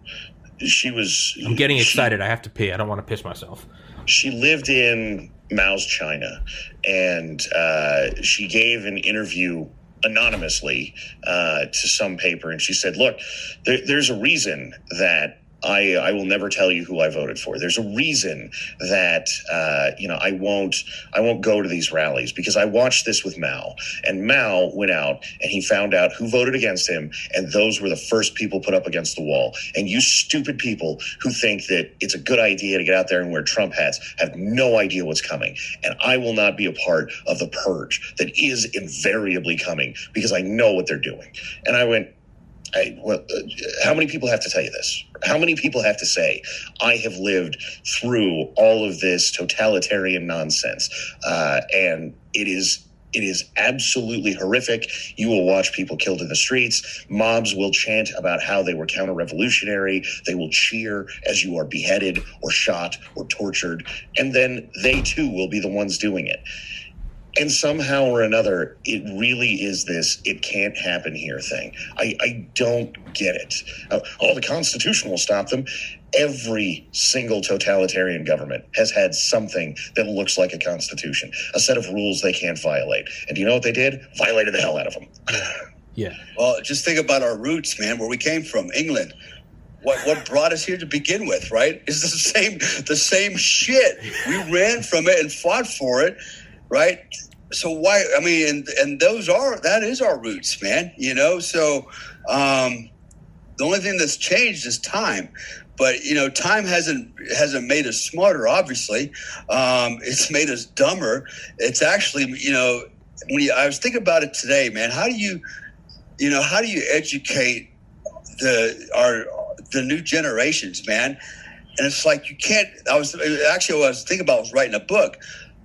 she was. I'm getting she- excited. I have to pee. I don't want to piss myself. she lived in Mao's China, and uh, she gave an interview anonymously uh, to some paper, and she said, "Look, there, there's a reason that." I, I will never tell you who I voted for. There's a reason that uh, you know I won't I won't go to these rallies because I watched this with Mao and Mao went out and he found out who voted against him and those were the first people put up against the wall. And you stupid people who think that it's a good idea to get out there and wear Trump hats have no idea what's coming. And I will not be a part of the purge that is invariably coming because I know what they're doing. And I went, I, well, uh, how many people have to tell you this? How many people have to say, I have lived through all of this totalitarian nonsense? Uh, and it is. It is absolutely horrific. You will watch people killed in the streets. Mobs will chant about how they were counter revolutionary. They will cheer as you are beheaded or shot or tortured. And then they too will be the ones doing it. And somehow or another, it really is this it can't happen here thing. I, I don't get it. Uh, oh, the Constitution will stop them. Every single totalitarian government has had something that looks like a constitution, a set of rules they can't violate. And do you know what they did? Violated the hell out of them. Yeah. Well, just think about our roots, man, where we came from, England. What what brought us here to begin with, right? Is the same the same shit. We ran from it and fought for it, right? So why? I mean, and and those are that is our roots, man. You know, so um, the only thing that's changed is time. But you know, time hasn't hasn't made us smarter. Obviously, um, it's made us dumber. It's actually, you know, when you, I was thinking about it today, man. How do you, you know, how do you educate the our the new generations, man? And it's like you can't. I was actually what I was thinking about was writing a book.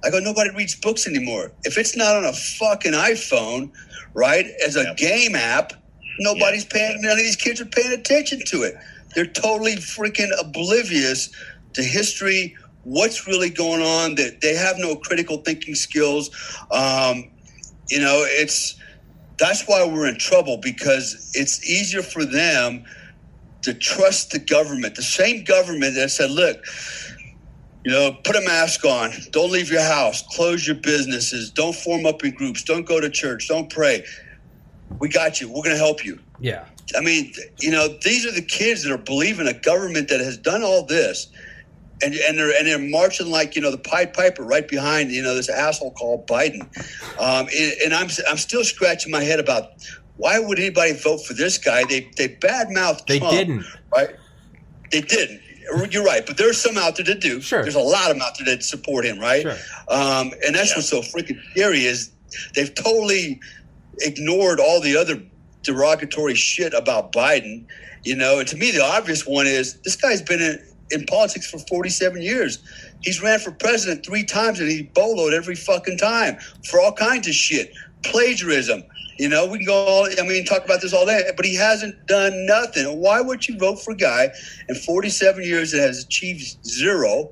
I go, nobody reads books anymore. If it's not on a fucking iPhone, right, as a Yeah. game app, nobody's paying. None of these kids are paying attention to it. They're totally freaking oblivious to history. What's really going on? That they have no critical thinking skills. Um, you know, it's that's why we're in trouble because it's easier for them to trust the government, the same government that said, look, you know, put a mask on, don't leave your house, close your businesses, don't form up in groups, don't go to church, don't pray. We got you. We're going to help you. Yeah. I mean, you know, these are the kids that are believing a government that has done all this, and and they're and they're marching like you know the Pied Piper right behind you know this asshole called Biden, um, and, and I'm I'm still scratching my head about why would anybody vote for this guy? They they badmouth. They Trump, didn't. right? They didn't. You're right, but there's some out there that do. Sure. There's a lot of them out there that support him, right? Sure. Um, and that's what's so freaking scary is they've totally ignored all the other derogatory shit about Biden. You know, and to me, the obvious one is this guy's been in, in politics for 47 years. He's ran for president three times and he boloed every fucking time for all kinds of shit. Plagiarism. You know, we can go all, I mean, talk about this all day, but he hasn't done nothing. Why would you vote for a guy in 47 years that has achieved zero?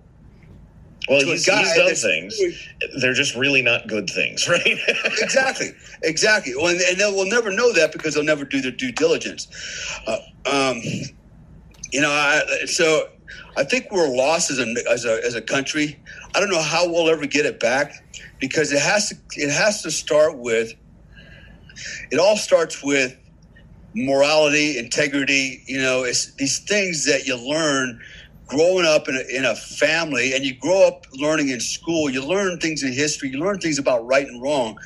Well, he's, he's done things. They're just really not good things, right? exactly, exactly. Well, and, and they will never know that because they'll never do their due diligence. Uh, um, you know, I, so I think we're lost as a, as a as a country. I don't know how we'll ever get it back because it has to it has to start with. It all starts with morality, integrity. You know, it's these things that you learn growing up in a, in a family and you grow up learning in school. You learn things in history. You learn things about right and wrong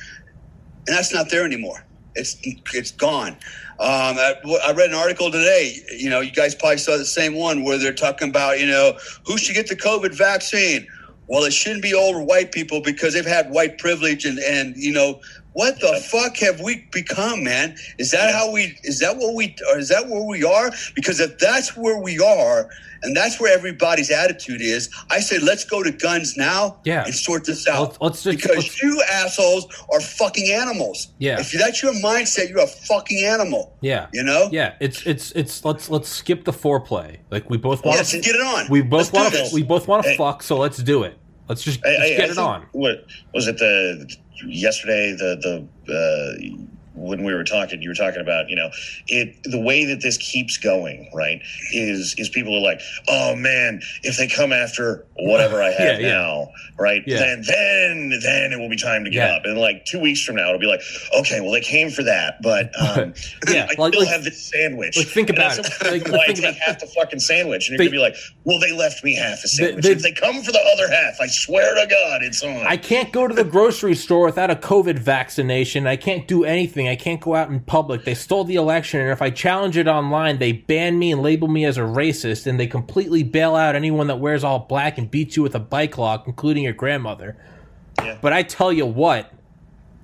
and that's not there anymore. It's it's gone. Um, I, I read an article today you know you guys probably saw the same one where they're talking about you know who should get the covid vaccine? Well it shouldn't be older white people because they've had white privilege and and you know what the fuck have we become, man? Is that how we? Is that what we? Or is that where we are? Because if that's where we are, and that's where everybody's attitude is, I say let's go to guns now Yeah. and sort this out. Let's- let's just- because let's- you assholes are fucking animals. Yeah. If that's your mindset, you're a fucking animal. Yeah. You know. Yeah, it's it's it's let's let's skip the foreplay. Like we both want Let's to get it on. we both want we both want to fuck, so let's do it. Let's just I- let's I- get I it on. What was it? The yesterday, the the uh, when we were talking, you were talking about you know it. The way that this keeps going, right, is is people are like, oh man, if they come after whatever I have Yeah, yeah. now, right, Yeah. then then then it will be time to get Yeah. up. And like two weeks from now, it'll be like, okay, well they came for that, but um, Yeah, I like- still like- have this sandwich. like, think about it. Like, why I think take about- half the fucking sandwich, and you're They- gonna be like, well, they left me half a sandwich. they- if they come for the other half, I swear to God, it's on. I can't go to the grocery store without a COVID vaccination. I can't do anything. I can't go out in public. They stole the election, and if I challenge it online, they ban me and label me as a racist, and they completely bail out anyone that wears all black and beats you with a bike lock, including your grandmother. Yeah. But I tell you what,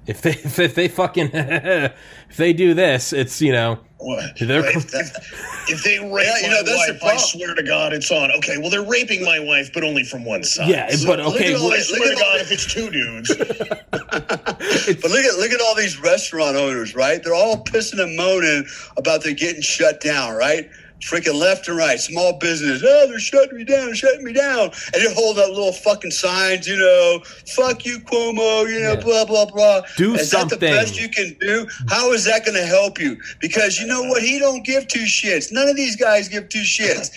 if they if, they fucking if they do this, it's you know if, if, if they rape Yeah, you my know, that's the wife, I swear to God, it's on. Okay, well, they're raping my wife, but only from one side. yeah. But look okay, at all well, I this- swear look to at all God, if it's two dudes, But look at look at all these restaurant owners, right? They're all pissing and moaning about they're getting shut down, right? Freaking left and right, small business. Oh, they're shutting me down, shutting me down, and they hold up little fucking signs, you know, "Fuck you, Cuomo," you know, Yeah. blah blah blah. Do is that the best you can do? How is that going to help you? Because you know what, he don't give two shits. None of these guys give two shits.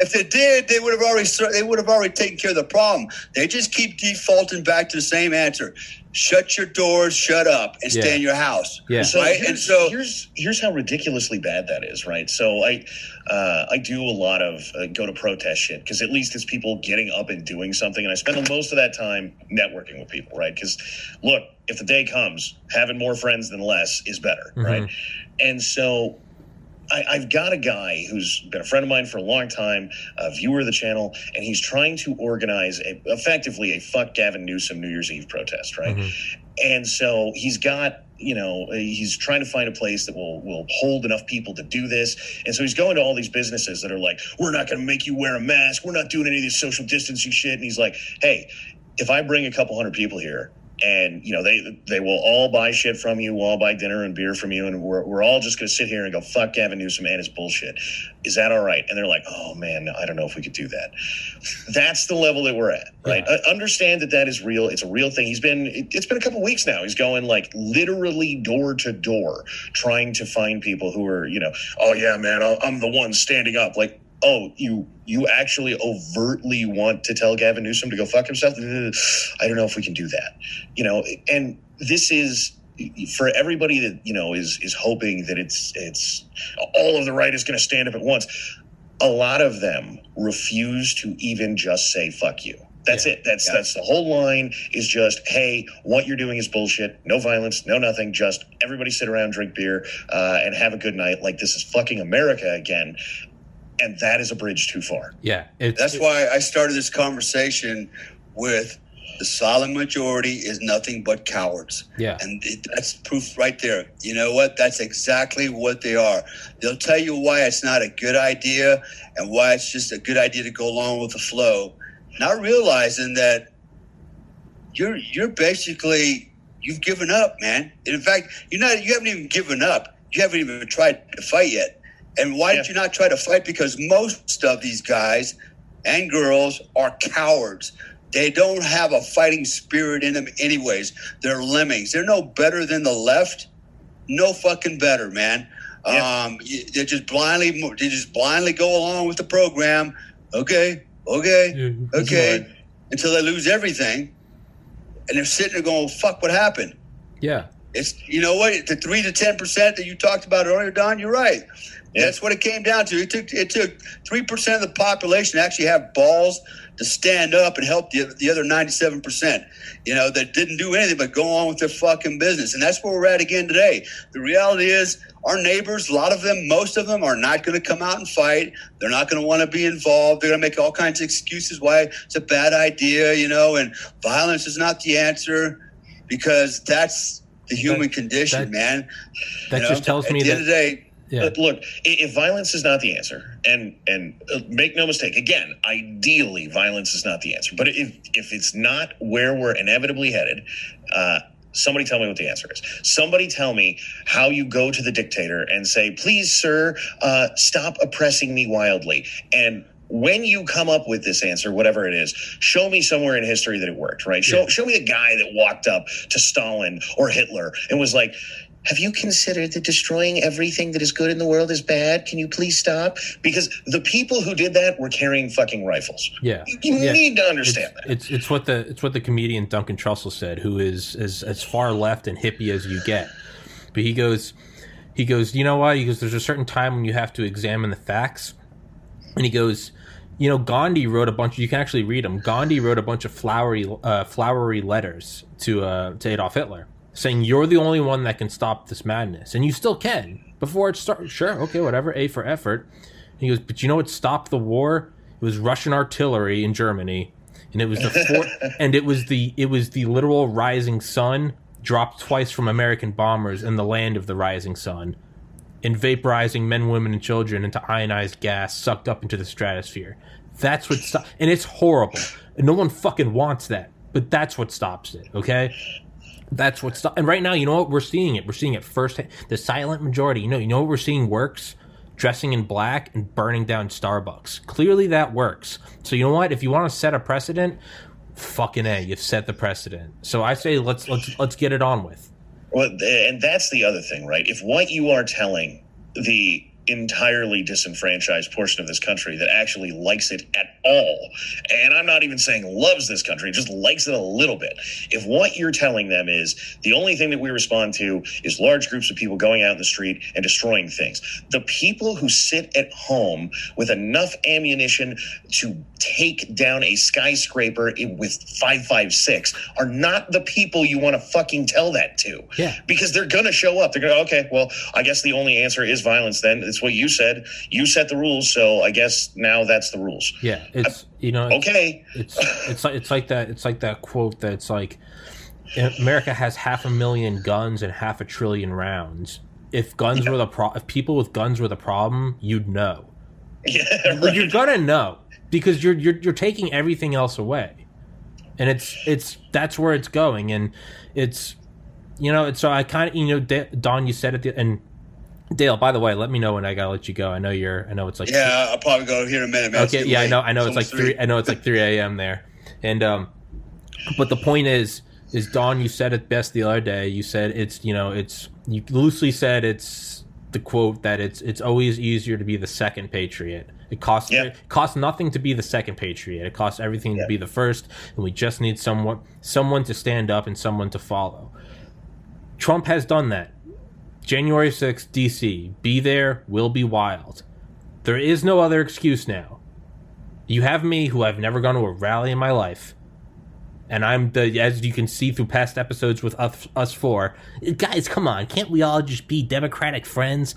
If they did, they would have already they would have already taken care of the problem. They just keep defaulting back to the same answer: shut your doors, shut up, and Yeah. stay in your house. Yeah. So right. here's, And so here's here's how ridiculously bad that is, right? So I uh, I do a lot of uh, go to protest shit because at least it's people getting up and doing something, and I spend the most of that time networking with people, right? Because look, if the day comes, having more friends than less is better, Mhm. right? And so. I, I've got a guy who's been a friend of mine for a long time, a viewer of the channel, and he's trying to organize a, effectively a fuck Gavin Newsom New Year's Eve protest, right? Mhm. and so he's got you know he's trying to find a place that will will hold enough people to do this and so he's going to all these businesses that are like we're not going to make you wear a mask we're not doing any of this social distancing shit and he's like hey if i bring a couple hundred people here and you know they they will all buy shit from you, will all buy dinner and beer from you, and we're, we're all just going to sit here and go fuck Gavin Newsom and his bullshit. Is that all right? And they're like, oh man, I don't know if we could do that. That's the level that we're at, right? Yeah. I understand that that is real. It's a real thing. He's been it, it's been a couple weeks now. He's going like literally door to door trying to find people who are you know, oh yeah, man, I'll- I'm the one standing up, like. Oh, you you actually overtly want to tell Gavin Newsom to go fuck himself? I don't know if we can do that. You know, and this is for everybody that you know is is hoping that it's it's all of the right is going to stand up at once. A lot of them refuse to even just say fuck you. That's Yeah. it. That's that's the whole line is just hey, what you're doing is bullshit. No violence, no nothing. Just everybody sit around, drink beer, uh, and have a good night. Like this is fucking America again, and that is a bridge too far. Yeah, it's, That's why I started this conversation with the silent majority is nothing but cowards. yeah, And it, that's proof right there. You know what? That's exactly what they are. They'll tell you why it's not a good idea and why it's just a good idea to go along with the flow, not realizing that you're you're basically you've given up, man. And in fact, you're not you haven't even given up. You haven't even tried to fight yet. And why did you not try to fight? Because most of these guys and girls are cowards. They don't have a fighting spirit in them, anyways. They're lemmings. They're no better than the left. No fucking better, man. Yeah. Um, they just blindly, they just blindly go along with the program. Okay, okay, okay, until they lose everything, and they're sitting there going, "Fuck, what happened?" yeah, It's you know what the three to ten percent that you talked about earlier, Don. You're right. Yeah. That's what it came down to. It took it took three percent of the population to actually have balls to stand up and help the, the other ninety seven percent. You know that didn't do anything but go on with their fucking business, and that's where we're at again today. The reality is, our neighbors, a lot of them, most of them, are not going to come out and fight. They're not going to want to be involved. They're going to make all kinds of excuses why it's a bad idea, you know, and violence is not the answer because that's the human condition, that- man. that You know, just tells at me the end of that the day, yeah, But look, if violence is not the answer, and and uh, make no mistake, again, ideally, violence is not the answer. But if if it's not where we're inevitably headed, uh, somebody tell me what the answer is. Somebody tell me how you go to the dictator and say, "Please, sir, uh, stop oppressing me wildly." And when you come up with this answer, whatever it is, show me somewhere in history that it worked. Right? Show Yeah. show me the guy that walked up to Stalin or Hitler and was like. Have you considered that destroying everything that is good in the world is bad? Can you please stop? Because the people who did that were carrying fucking rifles. yeah. You, you Yeah. need to It's, understand that. it's it's what the it's what the comedian Duncan Trussell said, who is as as far left and hippie as you get. But he goes, he goes, you know why? He goes, there's a certain time when you have to examine the facts, and he goes, you know, Gandhi wrote a bunch. You can actually read them. Gandhi wrote a bunch of flowery uh, flowery letters to uh, to Adolf Hitler, saying you're the only one that can stop this madness, and you still can. Before it starts, sure, okay, whatever. A for effort. He goes, but you know what stopped the war? It was Russian artillery in Germany, and it was the four, and it was the it was the literal rising sun dropped twice from American bombers in the land of the rising sun, and vaporizing men, women, and children into ionized gas sucked up into the stratosphere. That's what stop, and it's horrible. And no one fucking wants that, but that's what stops it. Okay. That's what's. And right now, you know what? We're seeing it. We're seeing it first. The silent majority. You know. You know what we're seeing works. Dressing in black and burning down Starbucks. Clearly, that works. So you know what? If you want to set a precedent, fucking a, you've set the precedent. So I say let's let's let's get it on with. Well, and that's the other thing, right? If what you are telling the entirely disenfranchised portion of this country that actually likes it at all, and I'm not even saying loves this country, just likes it a little bit. If what you're telling them is the only thing that we respond to is large groups of people going out in the street and destroying things, the people who sit at home with enough ammunition to take down a skyscraper with 556 are not the people you want to fucking tell that to Yeah. because they're gonna show up. They're gonna okay. Well, I guess the only answer is violence. Then it's what you said. You set the rules, so I guess now that's the rules. Yeah. It's you know. It's, Okay, it's it's like it's like that it's like that quote that's like America has half a million guns and half a trillion rounds. If guns were the pro- if people with guns were the problem, you'd know. yeah, Like, You're gonna know because you're you're you're taking everything else away. and it's it's that's where it's going, and it's you know, it's so I kind of you know, Don, you said it, and Dale. By the way, let me know when I gotta let you go. I know you're. I know it's like Yeah, I'll probably go here in a minute, man. Okay, yeah, I know. I know it's like almost three. I know it's like three a.m. there, and um, but the point is, is Don, you said it best the other day. You said it's you know it's you loosely said it's the quote that it's it's always easier to be the second patriot. It costs it costs nothing to be the second patriot. It costs everything to be the first, and we just need someone someone to stand up and someone to follow. Trump has done that. January 6th, DC. Be there, will be wild. There is no other excuse now. You have me, who I've never gone to a rally in my life. And I'm the, as you can see through past episodes with us, us four. Guys, come on. Can't we all just be Democratic friends?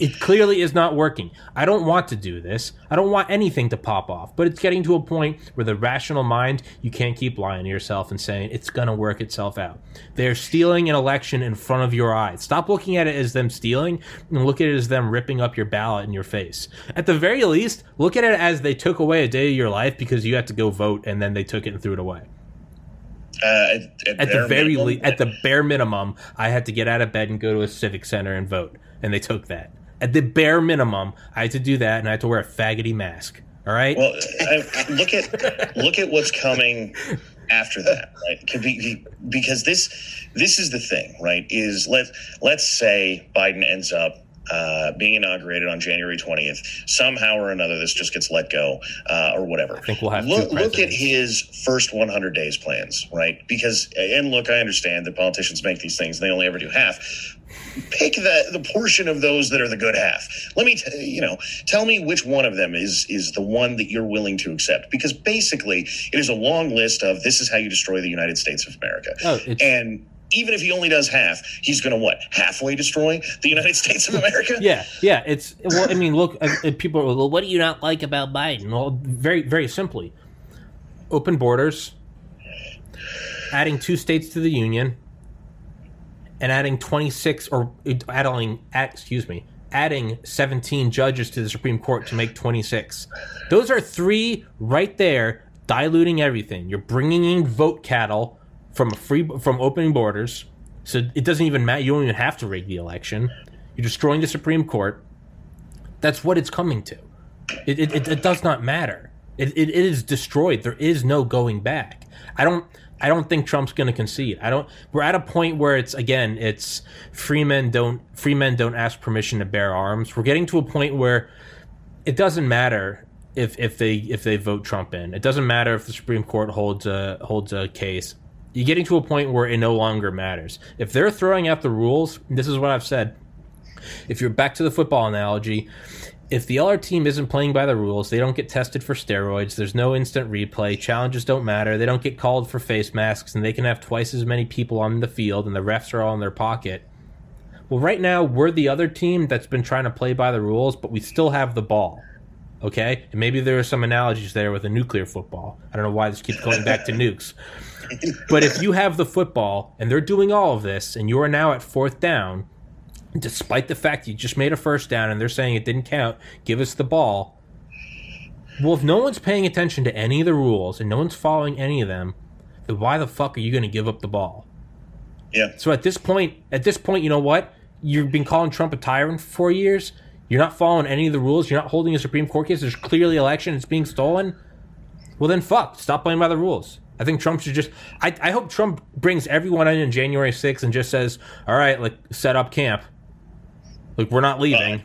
It clearly is not working. I don't want to do this. I don't want anything to pop off. But it's getting to a point where the rational mind, you can't keep lying to yourself and saying it's going to work itself out. They're stealing an election in front of your eyes. Stop looking at it as them stealing and look at it as them ripping up your ballot in your face. At the very least, look at it as they took away a day of your life because you had to go vote and then they took it and threw it away. Uh, at, at At the very least, at the bare minimum, I had to get out of bed and go to a civic center and vote, and they took that. At the bare minimum, I had to do that, and I had to wear a faggoty mask. All right. Well, I, look at look at what's coming after that, right? Because this this is the thing, right? Is let let's say Biden ends up uh, being inaugurated on January twentieth. Somehow or another, this just gets let go uh, or whatever. I think we'll have look, look at his first 100 days plans, right? Because and look, I understand that politicians make these things; and they only ever do half. Pick the the portion of those that are the good half. Let me, t- you know, tell me which one of them is is the one that you're willing to accept. Because basically, it is a long list of this is how you destroy the United States of America, Oh, and even if he only does half, he's going to what halfway destroy the United States of America? Yeah, yeah. It's well. I mean, look. uh, uh, People are well. What do you not like about Biden? Well, very, very simply, open borders, adding two states to the union, and adding twenty six or uh, adding, excuse me, adding seventeen judges to the Supreme Court to make twenty six. Those are three right there, diluting everything. You're bringing in vote cattle from free from opening borders. So it doesn't even matter. You don't even have to rig the election. You're destroying the Supreme Court. That's what it's coming to. It, it, it, it does not matter. It, it, it is destroyed. There is no going back. I don't. I don't think Trump's going to concede. I don't. We're at a point where it's again. It's free men don't free men don't ask permission to bear arms. We're getting to a point where it doesn't matter if if they if they vote Trump in. It doesn't matter if the Supreme Court holds a holds a case. You're getting to a point where it no longer matters. If they're throwing out the rules, this is what I've said. If you're back to the football analogy, if the other team isn't playing by the rules, they don't get tested for steroids, there's no instant replay, challenges don't matter, they don't get called for face masks, and they can have twice as many people on the field, and the refs are all in their pocket. Well, right now, we're the other team that's been trying to play by the rules, but we still have the ball. Okay? And maybe there are some analogies there with a nuclear football. I don't know why this keeps going back to nukes. But if you have the football and they're doing all of this, and you are now at fourth down, despite the fact you just made a first down and they're saying it didn't count, give us the ball. Well, if no one's paying attention to any of the rules and no one's following any of them, then why the fuck are you going to give up the ball? Yeah. So at this point, at this point, you know what? You've been calling Trump a tyrant for four years. You're not following any of the rules. You're not holding a Supreme Court case. There's clearly election. It's being stolen. Well, then fuck. Stop playing by the rules. I think Trump should just. I, I hope Trump brings everyone in on January 6th and just says, "All right, like set up camp. Like we're not leaving."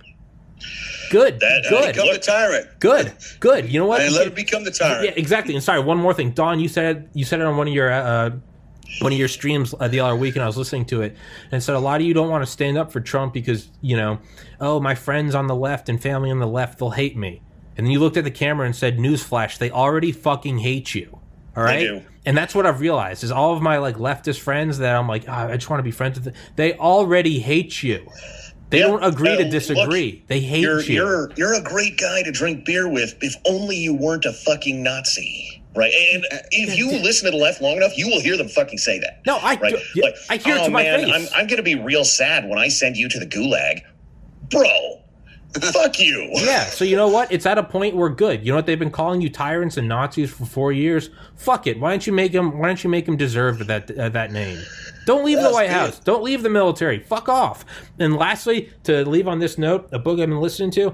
Good. That- uh, good. Become the tyrant. Good. Good. You know what? And let him become the tyrant. Yeah, exactly. And sorry, one more thing, Don. You said you said it on one of your uh, one of your streams uh, the other week, and I was listening to it, and said a lot of you don't want to stand up for Trump because you know, oh, my friends on the left and family on the left, they'll hate me. And then you looked at the camera and said, "Newsflash: They already fucking hate you." All right. do. And that's what I've realized is all of my like leftist friends that I'm like, oh, I just want to be friends with. Them. They already hate you. They Yeah. don't agree Uh, to look, disagree. they hate You're you. you're you're a great guy to drink beer with if only you weren't a fucking Nazi. Right, and if you listen to the left long enough, you will hear them fucking say that. no, I Right, yeah, like, I hear it oh to my man, face. I'm, I'm going to be real sad when I send you to the gulag, bro. Fuck you. Yeah, so you know what? It's at a point where we're good. You know what they've been calling you tyrants and Nazis for four years. Fuck it. Why don't you make them? Why don't you make them deserve that uh, that name? Don't leave the White good. House. Don't leave the military. Fuck off. And lastly, to leave on this note, a book I've been listening to,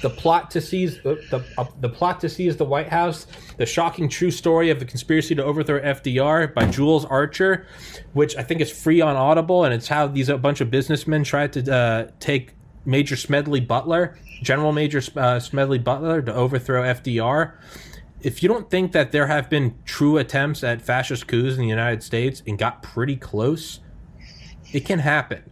the plot to seize the the, uh, the plot to seize the White House, the shocking true story of the conspiracy to overthrow FDR by Jules Archer, which I think is free on Audible, and it's how these a bunch of businessmen tried to uh, take Major Smedley Butler, General Major uh, Smedley Butler, to overthrow FDR. If you don't think that there have been true attempts at fascist coups in the United States and got pretty close, it can happen.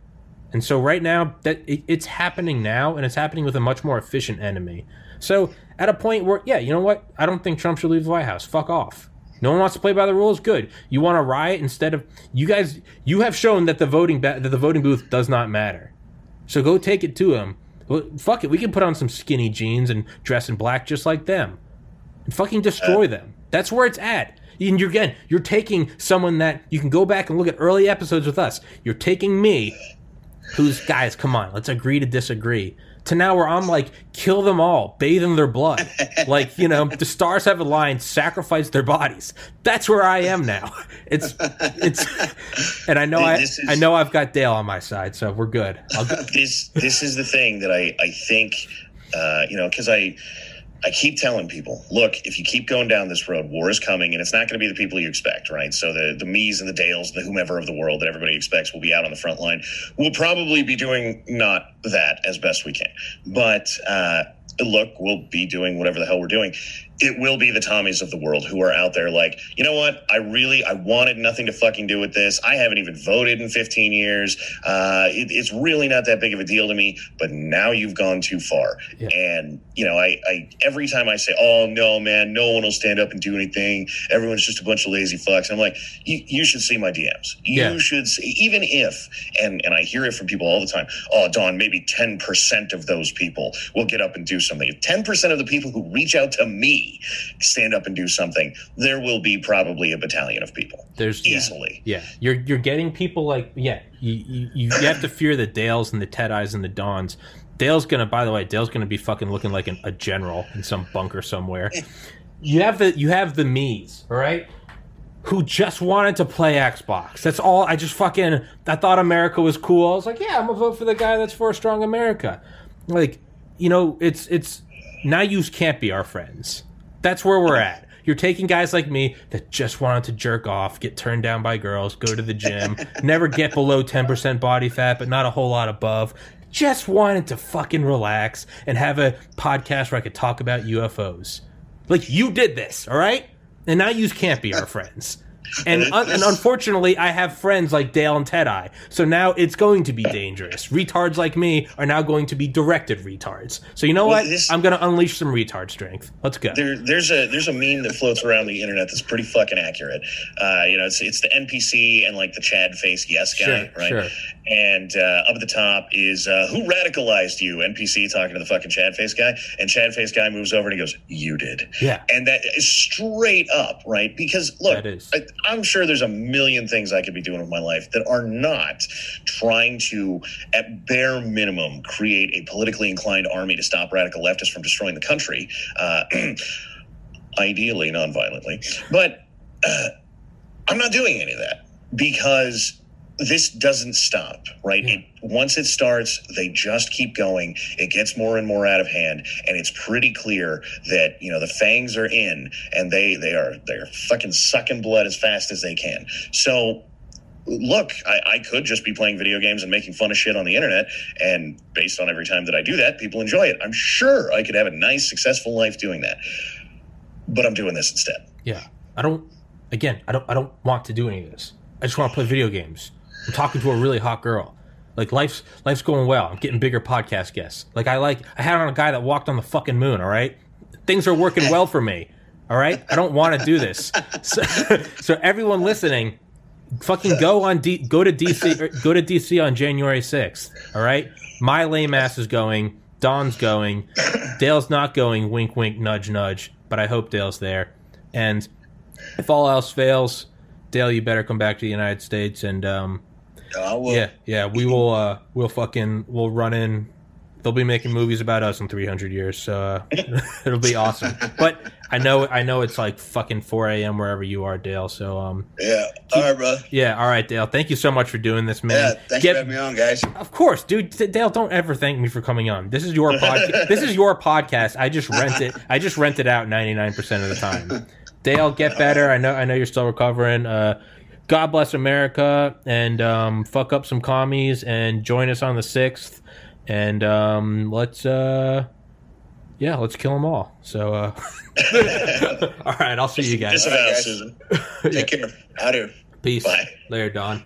And so right now that it, it's happening now and it's happening with a much more efficient enemy. So at a point where yeah, you know what? I don't think Trump should leave the White House. Fuck off. No one wants to play by the rules. Good. You want to riot instead of you guys. You have shown that the voting ba- that the voting booth does not matter. So go take it to him. Well, fuck it. We can put on some skinny jeans and dress in black just like them, and fucking destroy them. That's where it's at. And you're again, you're taking someone that you can go back and look at early episodes with us. You're taking me, who's guys. Come on, let's agree to disagree. To now where I'm like, kill them all, bathe in their blood. like you know, the stars have aligned, sacrifice their bodies. That's where I am now. It's it's, and I know I is- I know I've got Dale on my side, so we're good. I'll go, this this is the thing that I I think uh, you know because I I keep telling people, look, if you keep going down this road, war is coming, and it's not going to be the people you expect, right? So the the me's and the Dales, the whomever of the world that everybody expects will be out on the front line. We'll probably be doing not that as best we can, but. uh Look, we'll be doing whatever the hell we're doing. It will be the Tommies of the world who are out there like, you know what? I really, I wanted nothing to fucking do with this. I haven't even voted in 15 years. Uh, it, it's really not that big of a deal to me. But now you've gone too far. Yeah. And you know, I, I every time I say, "Oh no, man, no one will stand up and do anything. Everyone's just a bunch of lazy fucks." I'm like, you, you should see my DMs. You Yeah. should see, even if, and and I hear it from people all the time. Oh, Don, maybe 10 percent of those people will get up and do something. If 10 percent of the people who reach out to me stand up and do something, there will be probably a battalion of people there's yeah. easily. Yeah, you're you're getting people like yeah. You you, you have to fear the Dales and the Tetis and the Dons. Dale's gonna, by the way, Dale's gonna be fucking looking like an, a general in some bunker somewhere. Eh. You have the you have the me's, all right, who just wanted to play Xbox. That's all. I just fucking I thought America was cool. I was like, yeah, I'm gonna vote for the guy that's for a strong America. Like, you know, it's it's now you can't be our friends. That's where we're at. You're taking guys like me that just wanted to jerk off, get turned down by girls, go to the gym, never get below 10% body fat, but not a whole lot above. Just wanted to fucking relax and have a podcast where I could talk about UFOs. Like, you did this, all right? And now you can't be our friends. And, un- and unfortunately, I have friends like Dale and Teti. So now it's going to be dangerous. Retards like me are now going to be directed retards. So you know Well, what? this- I'm going to unleash some retard strength. Let's go. There, there's a there's a meme that floats around the internet that's pretty fucking accurate. Uh, you know, it's it's the NPC and like the Chad face yes guy, Sure, right? sure. And uh, up at the top is uh, who radicalized you? NPC talking to the fucking Chad face guy, and Chad face guy moves over and he goes, "You did." Yeah. And that is straight up, right? Because look, That is. I, I'm sure there's a million things I could be doing with my life that are not trying to, at bare minimum, create a politically inclined army to stop radical leftists from destroying the country. Uh, ideally, non-violently, but uh, I'm not doing any of that because this doesn't stop, right? Yeah. It, once it starts, they just keep going. It gets more and more out of hand, and it's pretty clear that you know the fangs are in, and they they are they're fucking sucking blood as fast as they can. So. Look, I, I could just be playing video games and making fun of shit on the internet, and based on every time that I do that, people enjoy it. I'm sure I could have a nice, successful life doing that, but I'm doing this instead. Yeah. I don't again, I don't I don't want to do any of this. I just want to play video games. I'm talking to a really hot girl. Like life's life's going well. I'm getting bigger podcast guests. Like I like I had on a guy that walked on the fucking moon, all right? Things are working well for me. All right? I don't want to do this. So, so everyone listening, fucking go on D, go to DC go to DC on January 6th, all right? My lame ass is going, Don's going, Dale's not going, wink wink nudge nudge, but I hope Dale's there. And if all else fails, Dale, you better come back to the United States and um, I will. yeah, yeah, we will uh we'll fucking we'll run in they'll be making movies about us in 300 years. So uh, it'll be awesome. But I know I know it's like fucking 4 a.m. wherever you are, Dale. So um, Yeah. All right, brother. yeah, all right, Dale. Thank you so much for doing this, man. Yeah. Thanks Get- for having me on, guys. Of course, dude. Dale, don't ever thank me for coming on. This is your podcast. this is your podcast. I just rent it. I just rent it out 99% of the time. Dale, get better. I know. I know you're still recovering. Uh, God bless America, and um, fuck up some commies, and join us on the sixth, and um, let's. Uh, yeah, let's kill them all. So, uh, all right, I'll see you guys. Disavow, Susan. Take care. Out here. Peace. Bye. Later, Don.